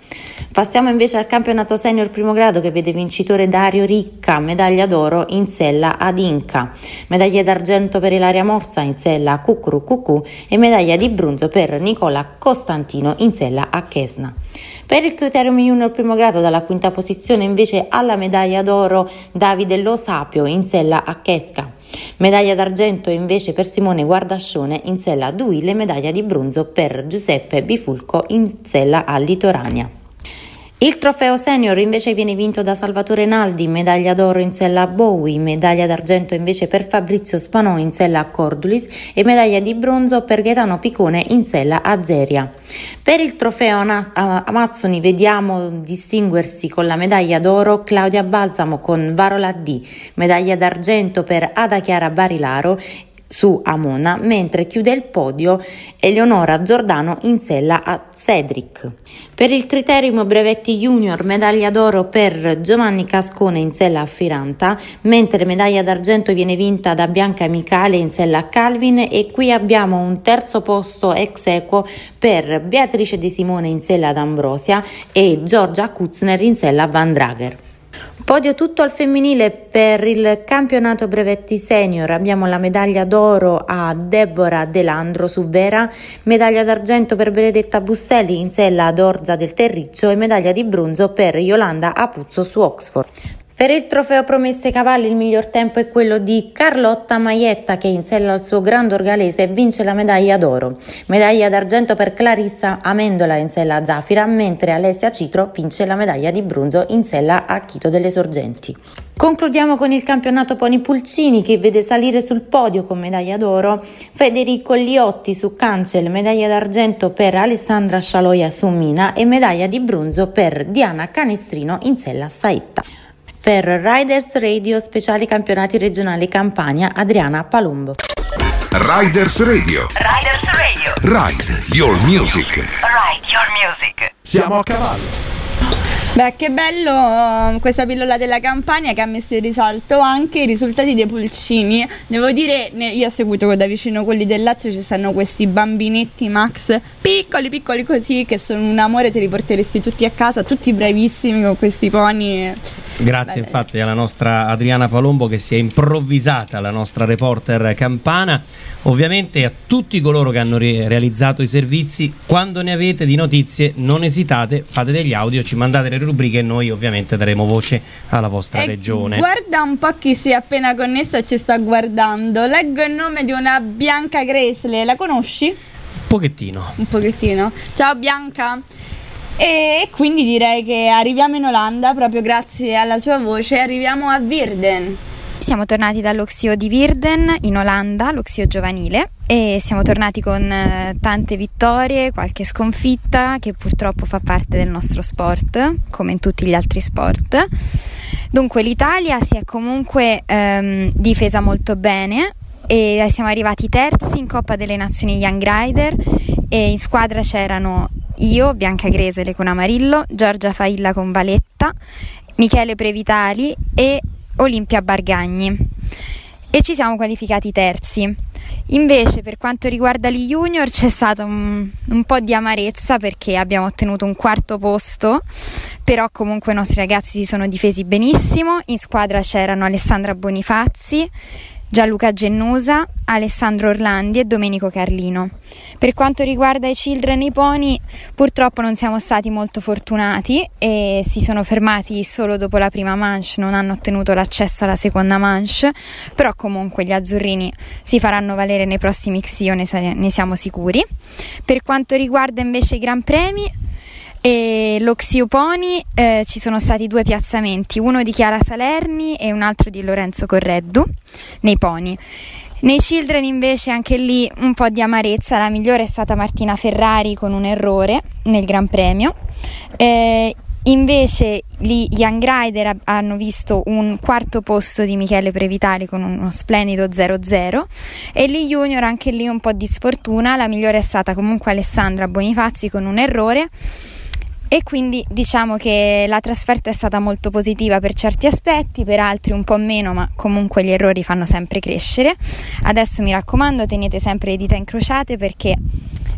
Passiamo invece al campionato senior primo grado che vede vincitore Dario Ricca, medaglia d'oro in sella ad Inca, medaglia d'argento per Ilaria Morsa in sella a Cucru Cucù e medaglia di bronzo per Nicola Costantino in sella a Chesna. Per il criterium junior primo grado dalla quinta posizione invece alla medaglia d'oro Davide Lo Sapio in sella a Chesca. Medaglia d'argento invece per Simone Guardascione in sella a Duile, medaglia di bronzo per Giuseppe Bifulco in sella a Litorania. Il trofeo senior invece viene vinto da Salvatore Naldi, medaglia d'oro in sella a Bowie, medaglia d'argento invece per Fabrizio Spanò in sella a Cordulis e medaglia di bronzo per Gaetano Picone in sella a Zeria. Per il trofeo Amazzoni vediamo distinguersi con la medaglia d'oro Claudia Balsamo con Varola D, medaglia d'argento per Ada Chiara Barilaro su Amona, mentre chiude il podio Eleonora Giordano in sella a Cedric. Per il criterium brevetti junior medaglia d'oro per Giovanni Cascone in sella a Firanta, mentre medaglia d'argento viene vinta da Bianca Micale in sella a Calvin e qui abbiamo un terzo posto ex equo per Beatrice De Simone in sella ad Ambrosia e Giorgia Kutzner in sella a Van Drager. Podio tutto al femminile per il campionato brevetti senior. Abbiamo la medaglia d'oro a Deborah Delandro su Vera, medaglia d'argento per Benedetta Busselli in sella ad Orza del Terriccio e medaglia di bronzo per Yolanda Apuzzo su Oxford. Per il trofeo Promesse Cavalli il miglior tempo è quello di Carlotta Maietta che in sella al suo grande orgalese vince la medaglia d'oro. Medaglia d'argento per Clarissa Amendola in sella a Zafira, mentre Alessia Citro vince la medaglia di bronzo in sella a Chito delle Sorgenti. Concludiamo con il campionato Pony Pulcini che vede salire sul podio con medaglia d'oro Federico Liotti su Cancel, medaglia d'argento per Alessandra Scialoia su Mina e medaglia di bronzo per Diana Canestrino in sella a Saetta. Per Riders Radio Speciali Campionati Regionali Campania, Adriana Palumbo. Riders Radio. Riders Radio. Ride Your Music. Ride Your Music. Siamo a cavallo. Beh, che bello um, questa pillola della campagna che ha messo in risalto anche i risultati dei pulcini. Devo dire, io ho seguito da vicino quelli del Lazio, ci stanno questi bambinetti Max, piccoli piccoli così, che sono un amore, te li porteresti tutti a casa, tutti bravissimi con questi pony. Grazie Beh, infatti alla nostra Adriana Palombo che si è improvvisata, la nostra reporter campana. Ovviamente a tutti coloro che hanno re- realizzato i servizi, quando ne avete di notizie non esitate, fate degli audio, ci mandate le rubriche e noi ovviamente daremo voce alla vostra E regione. Guarda un po' chi si è appena connessa e ci sta guardando. Leggo il nome di una Bianca Gresle, la conosci? Un pochettino. Un pochettino. Ciao Bianca. E quindi direi che arriviamo in Olanda proprio grazie alla sua voce, arriviamo a Virden. Siamo tornati dall'Oxio di Virden in Olanda, l'Oxio giovanile, e siamo tornati con eh, tante vittorie, qualche sconfitta che purtroppo fa parte del nostro sport, come in tutti gli altri sport. Dunque l'Italia si è comunque ehm, difesa molto bene e siamo arrivati terzi in Coppa delle Nazioni Young Rider e in squadra c'erano io, Bianca Gresele con Amarillo, Giorgia Failla con Valetta, Michele Previtali e Olimpia Bargagni e ci siamo qualificati terzi. Invece per quanto riguarda gli junior c'è stato un, un, po' di amarezza perché abbiamo ottenuto un quarto posto, però comunque i nostri ragazzi si sono difesi benissimo, in squadra c'erano Alessandra Bonifazzi, Gianluca Gennusa, Alessandro Orlandi e Domenico Carlino. Per quanto riguarda i children e i pony, purtroppo non siamo stati molto fortunati e si sono fermati solo dopo la prima manche, non hanno ottenuto l'accesso alla seconda manche, però comunque gli azzurrini si faranno valere nei prossimi Xio, ne, ne siamo sicuri. Per quanto riguarda invece i Gran Premi, e lo Xioponi eh, ci sono stati due piazzamenti, uno di Chiara Salerni e un altro di Lorenzo Correddu nei poni. Nei Children invece anche lì un po' di amarezza, la migliore è stata Martina Ferrari con un errore nel Gran Premio. Eh, invece gli Young Rider hanno visto un quarto posto di Michele Previtali con uno splendido 0-0 e gli Junior anche lì un po' di sfortuna, la migliore è stata comunque Alessandra Bonifazzi con un errore e quindi diciamo che la trasferta è stata molto positiva per certi aspetti, per altri un po' meno, ma comunque gli errori fanno sempre crescere. Adesso mi raccomando, tenete sempre le dita incrociate perché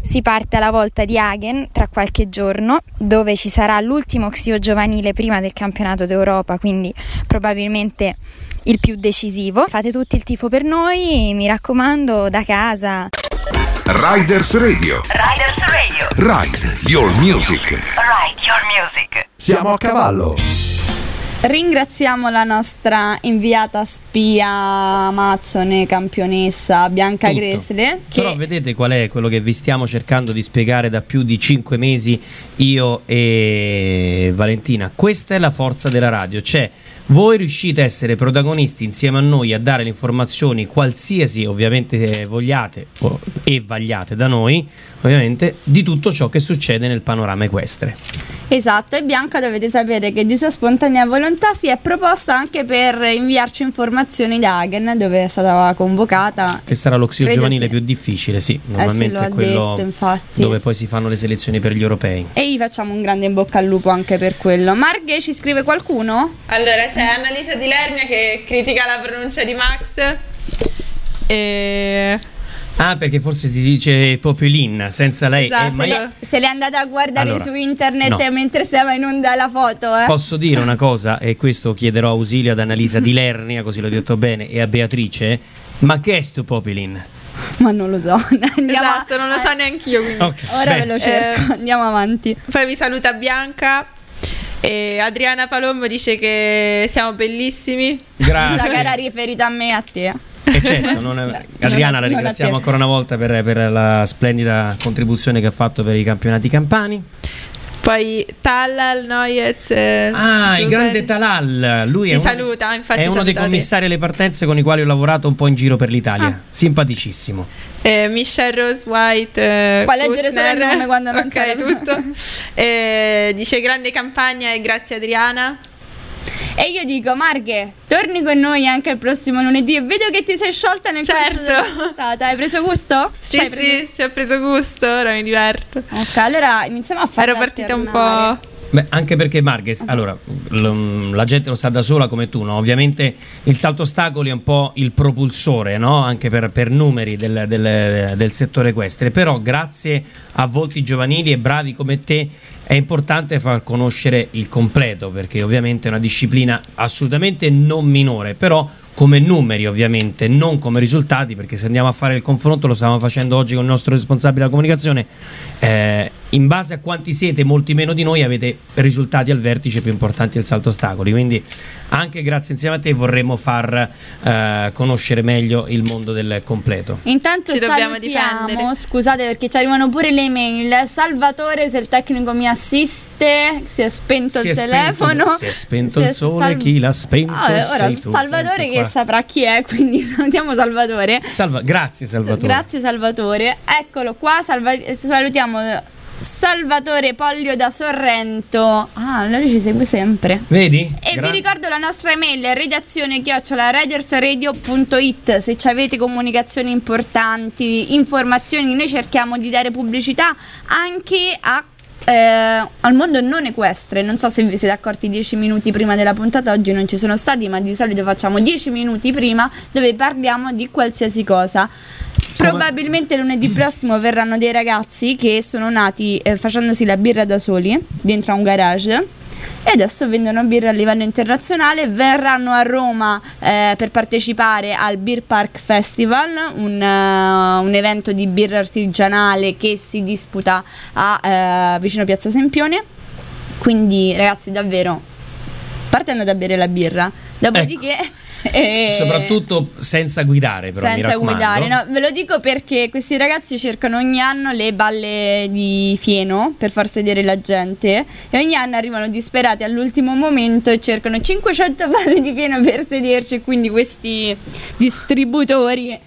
si parte alla volta di Hagen tra qualche giorno, dove ci sarà l'ultimo Xio giovanile prima del campionato d'Europa, quindi probabilmente il più decisivo. Fate tutti il tifo per noi, mi raccomando, da casa. Riders Radio. Riders Radio. Ride Your Music. Ride your music. Siamo a cavallo. Ringraziamo la nostra inviata spia amazzone campionessa Bianca Tutto. Gresle che Però vedete qual è quello che vi stiamo cercando di spiegare da più di 5 mesi io e Valentina. Questa è la forza della radio, cioè voi riuscite a essere protagonisti insieme a noi a dare le informazioni qualsiasi ovviamente eh, vogliate e vagliate da noi, ovviamente, di tutto ciò che succede nel panorama equestre. Esatto, e Bianca dovete sapere che di sua spontanea volontà si è proposta anche per inviarci informazioni da Hagen dove è stata convocata. Che sarà l'oxio Credo giovanile sì. più difficile, sì, Eh sì, normalmente lo è quello detto, infatti. dove poi si fanno le selezioni per gli europei. E gli facciamo un grande in bocca al lupo anche per quello. Marghe ci scrive qualcuno? Allora c'è Annalisa Di Lernia che critica la pronuncia di Max. E Ah, perché forse si dice Populin senza lei. Esatto, Eh, ma se, io- le- se l'è andata a guardare Allora, su internet no. mentre stava in onda la foto, eh? Posso dire una cosa, e questo chiederò ausilio ad Annalisa Di Lernia, così l'ho detto bene, e a Beatrice. Ma che è sto Populin? Ma non lo so. Andiamo esatto, non lo so neanche io. quindi. Ok, Ora bene. ve lo cerco, andiamo avanti. Poi vi saluta Bianca. E Adriana Palombo dice che siamo bellissimi. Grazie. Questa gara riferita a me e a te. E certo, non è- Adriana la ringraziamo ancora una volta per, per la splendida contribuzione che ha fatto per i campionati campani. Poi Tallal, Noyez. eh, Ah, il Zuber. grande Talal, lui Ti è uno, saluta, infatti. è uno dei commissari alle partenze con i quali ho lavorato un po' in giro per l'Italia. Ah. Simpaticissimo. Eh, Michelle Rose White. Eh, Puoi leggere solo il nome quando non Ok, serve. tutto. Eh, dice grande campagna e grazie Adriana. E io dico, Marghe, torni con noi anche il prossimo lunedì. E vedo che ti sei sciolta nel Certo. corso della puntata. Hai preso gusto? Sì, Ci hai sì, preso- ci ho preso gusto, ora mi diverto. Ok, allora iniziamo a fare Ero partita un po'. Beh, anche perché Marques, allora, l- la gente lo sa da sola come tu, no? Ovviamente il salto ostacoli è un po' il propulsore, no? Anche per, per numeri del, del- del settore equestre, però grazie a volti giovanili e bravi come te è importante far conoscere il completo, perché ovviamente è una disciplina assolutamente non minore, però come numeri ovviamente, non come risultati, perché se andiamo a fare il confronto, lo stiamo facendo oggi con il nostro responsabile della comunicazione, eh, in base a quanti siete, molti meno di noi, avete risultati al vertice più importanti del salto ostacoli, quindi anche grazie insieme a te vorremmo far eh, conoscere meglio il mondo del completo. Intanto Ci salutiamo, difendere. scusate perché ci arrivano pure le email. Salvatore, se il tecnico mi assiste, si è spento Si il è spento- telefono. si è spento Si il sole, sal- chi l'ha spento? Ah, ora sei tu, Salvatore che qua. saprà chi è, quindi salutiamo Salvatore. Salva- grazie Salvatore. Grazie Salvatore. Eccolo qua, salva- salutiamo Salvatore Pollio da Sorrento. Ah, allora ci segue sempre. Vedi? E Gra- vi ricordo la nostra email redazione chiocciolaridersradio.it se ci avete comunicazioni importanti, informazioni, noi cerchiamo di dare pubblicità anche a eh, al mondo non equestre, non so se vi siete accorti 10 minuti prima della puntata, oggi non ci sono stati, ma di solito facciamo 10 minuti prima dove parliamo di qualsiasi cosa. Probabilmente lunedì prossimo verranno dei ragazzi che sono nati eh, facendosi la birra da soli dentro a un garage e adesso vendono birra a livello internazionale. Verranno a Roma eh, per partecipare al Beer Park Festival, un, eh, un evento di birra artigianale che si disputa a eh, vicino Piazza Sempione. Quindi, ragazzi, davvero partendo da bere la birra, dopodiché. eh, Soprattutto senza guidare, però mi senza guidare, no, ve lo dico perché questi ragazzi cercano ogni anno le balle di fieno per far sedere la gente e ogni anno arrivano disperati all'ultimo momento e cercano 500 balle di fieno per sederci e quindi questi distributori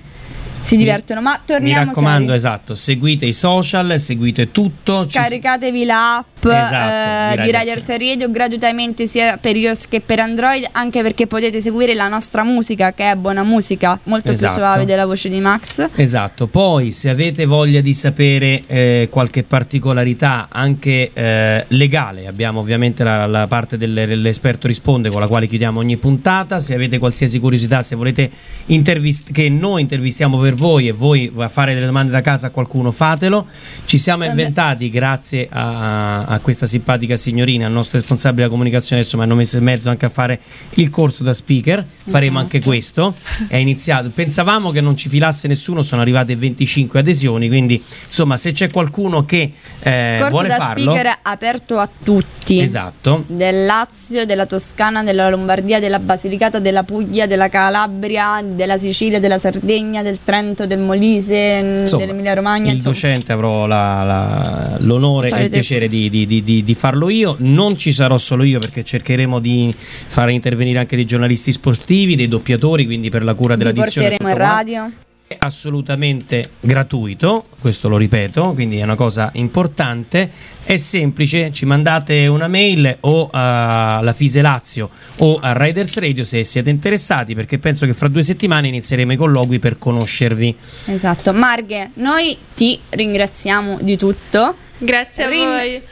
si divertono. Ma Mi torniamo raccomando, seri. esatto, seguite i social, seguite tutto. ci- Scaricatevi l'app Esatto, eh, di Riders Radio gratuitamente sia per iOS che per Android, anche perché potete seguire la nostra musica, che è buona musica, molto Esatto. più suave della voce di Max. Esatto, poi se avete voglia di sapere eh, qualche particolarità anche eh, legale, abbiamo ovviamente la, la parte del- dell'esperto risponde con la quale chiudiamo ogni puntata, se avete qualsiasi curiosità, se volete intervist- che noi intervistiamo per voi e voi a fare delle domande da casa a qualcuno, fatelo. Ci siamo inventati grazie a, a a questa simpatica signorina, al nostro responsabile della comunicazione, adesso mi hanno messo in mezzo anche a fare il corso da speaker, faremo anche questo, è iniziato, pensavamo che non ci filasse nessuno, sono arrivate 25 adesioni, quindi insomma se c'è qualcuno che eh, Corso vuole da farlo, speaker aperto a tutti. esatto, Del Lazio, della Toscana, della Lombardia, della Basilicata, della Puglia, della Calabria, della Sicilia, della Sardegna, del Trento, del Molise, dell'Emilia Romagna. il insomma. docente avrò la- la- l'onore e il piacere di, di- di- di- di farlo io. Non ci sarò solo io perché cercheremo di fare intervenire anche dei giornalisti sportivi, dei doppiatori, quindi per la cura della Vi porteremo in radio. È assolutamente gratuito, questo lo ripeto, quindi è una cosa importante. È semplice, ci mandate una mail o alla Fise Lazio o a Riders Radio se siete interessati, perché penso che fra due settimane inizieremo i colloqui per conoscervi. Esatto. Marghe, noi ti ringraziamo di tutto. Grazie a Rin- voi.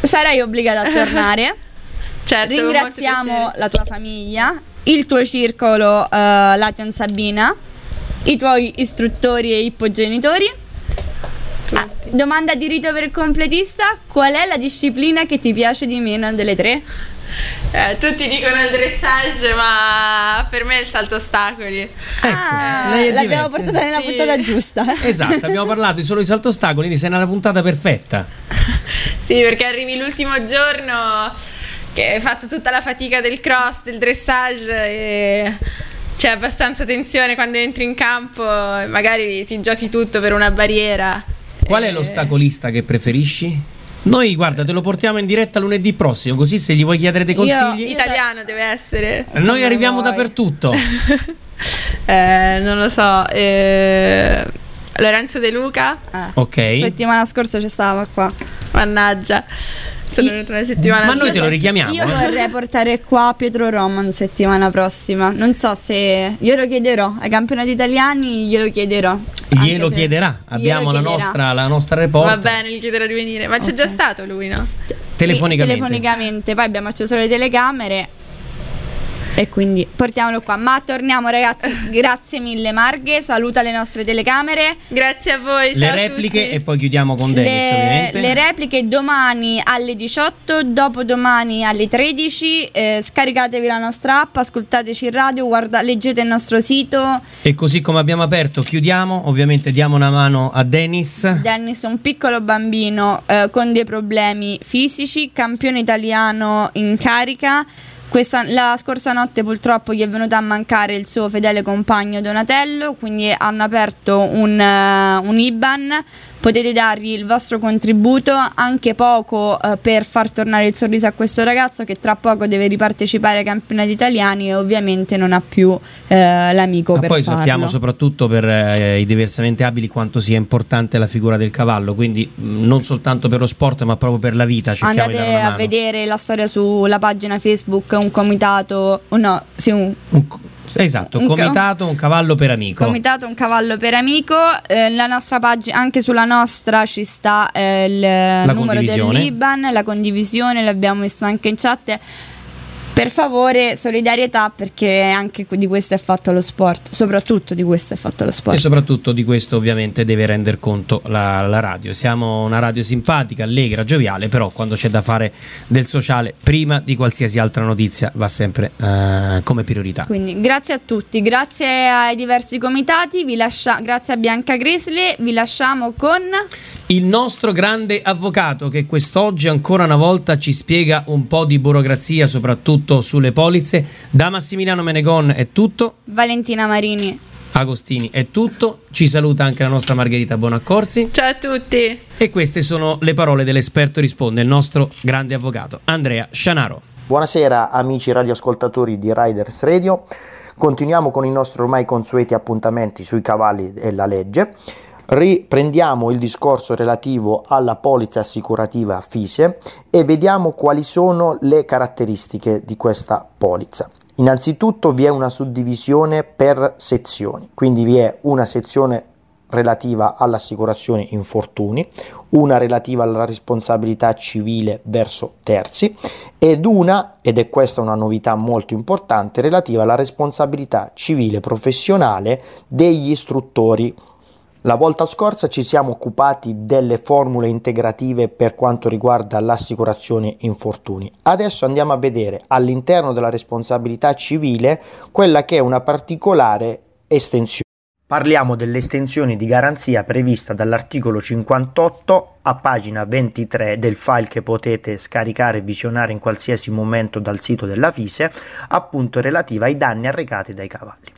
Sarai obbligata a tornare. Certo, Ringraziamo la tua famiglia, il tuo circolo eh, Lation Sabina, i tuoi istruttori e ippogenitori. Ah, domanda di rito per il completista: qual è la disciplina che ti piace di meno delle tre? Eh, tutti dicono il dressage, ma per me è il salto ostacoli. Ah, lei è l'abbiamo portata nella Sì. puntata giusta. Esatto, abbiamo parlato di solo di salto ostacoli, quindi sei nella puntata perfetta. Sì, perché arrivi l'ultimo giorno che hai fatto tutta la fatica del cross, del dressage e c'è abbastanza tensione quando entri in campo e magari ti giochi tutto per una barriera. Qual Eh. è l'ostacolista che preferisci? Noi, guarda, te lo portiamo in diretta lunedì prossimo, così se gli vuoi chiedere dei consigli. Italiano deve essere. Noi Come arriviamo vuoi. dappertutto. Eh, non lo so. eh, Lorenzo De Luca. Ok. Settimana scorsa ci stava qua. Mannaggia. Sono venuta la settimana Ma noi te lo richiamiamo. Io eh. vorrei portare qua Pietro Roman settimana prossima. Non so se glielo chiederò ai campionati italiani, glielo chiederò. Glielo chiederà. Abbiamo la chiederà. nostra, la nostra Va report bene, gli chiederò di venire. Ma c'è già stato lui, no? telefonicamente. telefonicamente. Poi abbiamo acceso le telecamere. E quindi portiamolo qua. Ma torniamo ragazzi. Grazie mille Marghe. Saluta le nostre telecamere. Grazie a voi. Le repliche e poi chiudiamo con Dennis, Le, ovviamente. le repliche domani alle 18, dopodomani alle 13. eh, scaricatevi la nostra app, ascoltateci in radio, guarda, leggete il nostro sito. E così come abbiamo aperto, chiudiamo. Ovviamente diamo una mano a Dennis. Dennis è un piccolo bambino eh, con dei problemi fisici, campione italiano in carica. Questa- la scorsa notte purtroppo gli è venuto a mancare il suo fedele compagno Donatello, quindi hanno aperto un, eh, un IBAN, potete dargli il vostro contributo, anche poco eh, per far tornare il sorriso a questo ragazzo che tra poco deve ripartecipare ai campionati italiani e ovviamente non ha più eh, l'amico Ma poi farlo. sappiamo soprattutto per eh, i diversamente abili quanto sia importante la figura del cavallo, quindi mh, non soltanto per lo sport ma proprio per la vita. Andate a vedere la storia sulla pagina Facebook, un comitato, oh no, sì, un Esatto, un comitato, un cavallo per amico. comitato, un cavallo per amico. Eh, la nostra pagina, anche sulla nostra ci sta eh, il numero condivisione. dell'Iban, la condivisione, l'abbiamo messo anche in chat. Per favore, solidarietà perché anche di questo è fatto lo sport, soprattutto di questo è fatto lo E sport. soprattutto di questo ovviamente deve render conto la, la radio. Siamo una radio simpatica, allegra, gioviale, però quando c'è da fare del sociale, prima di qualsiasi altra notizia, va sempre eh, come priorità. Quindi grazie a tutti, grazie ai diversi comitati, vi lascia- grazie a Bianca Grisle, vi lasciamo con... Il nostro grande avvocato che quest'oggi ancora una volta ci spiega un po' di burocrazia, soprattutto sulle polizze. Da Massimiliano Menegon è tutto. Valentina Marini. Agostini è tutto. Ci saluta anche la nostra Margherita Bonaccorsi. Ciao a tutti. E queste sono le parole dell'esperto risponde, il nostro grande avvocato Andrea Scianaro. Buonasera amici radioascoltatori di Riders Radio, continuiamo con i nostri ormai consueti appuntamenti sui cavalli e la legge. Riprendiamo il discorso relativo alla polizza assicurativa FISE e vediamo quali sono le caratteristiche di questa polizza. Innanzitutto vi è una suddivisione per sezioni, quindi vi è una sezione relativa all'assicurazione infortuni, una relativa alla responsabilità civile verso terzi ed una, ed è questa una novità molto importante, relativa alla responsabilità civile professionale degli istruttori La volta scorsa ci siamo occupati delle formule integrative per quanto riguarda l'assicurazione infortuni. Adesso andiamo a vedere all'interno della responsabilità civile quella che è una particolare estensione. Parliamo dell'estensione di garanzia prevista dall'articolo 58 a pagina 23 del file che potete scaricare e visionare in qualsiasi momento dal sito della FISE, appunto relativa ai danni arrecati dai cavalli.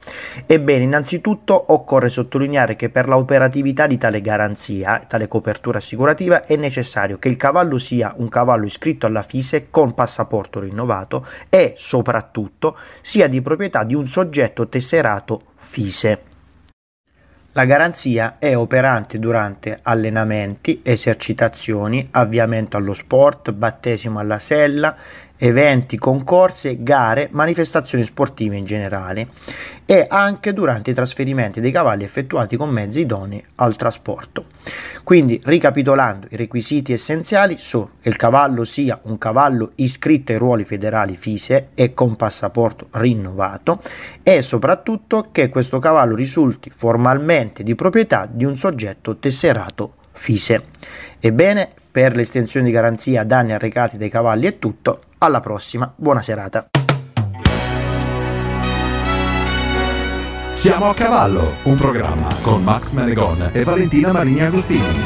Ebbene, innanzitutto occorre sottolineare che per l'operatività di tale garanzia, tale copertura assicurativa, è necessario che il cavallo sia un cavallo iscritto alla FISE con passaporto rinnovato e soprattutto sia di proprietà di un soggetto tesserato FISE. La garanzia è operante durante allenamenti, esercitazioni, avviamento allo sport, battesimo alla sella, eventi, concorsi, gare, manifestazioni sportive in generale e anche durante i trasferimenti dei cavalli effettuati con mezzi idonei al trasporto. Quindi, ricapitolando, i requisiti essenziali sono che il cavallo sia un cavallo iscritto ai ruoli federali FISE e con passaporto rinnovato e soprattutto che questo cavallo risulti formalmente di proprietà di un soggetto tesserato FISE. Ebbene, per l'estensione di garanzia danni arrecati dai cavalli è tutto, alla prossima, buona serata. Siamo a cavallo, un programma con Max Manegon e Valentina Marini Agostini.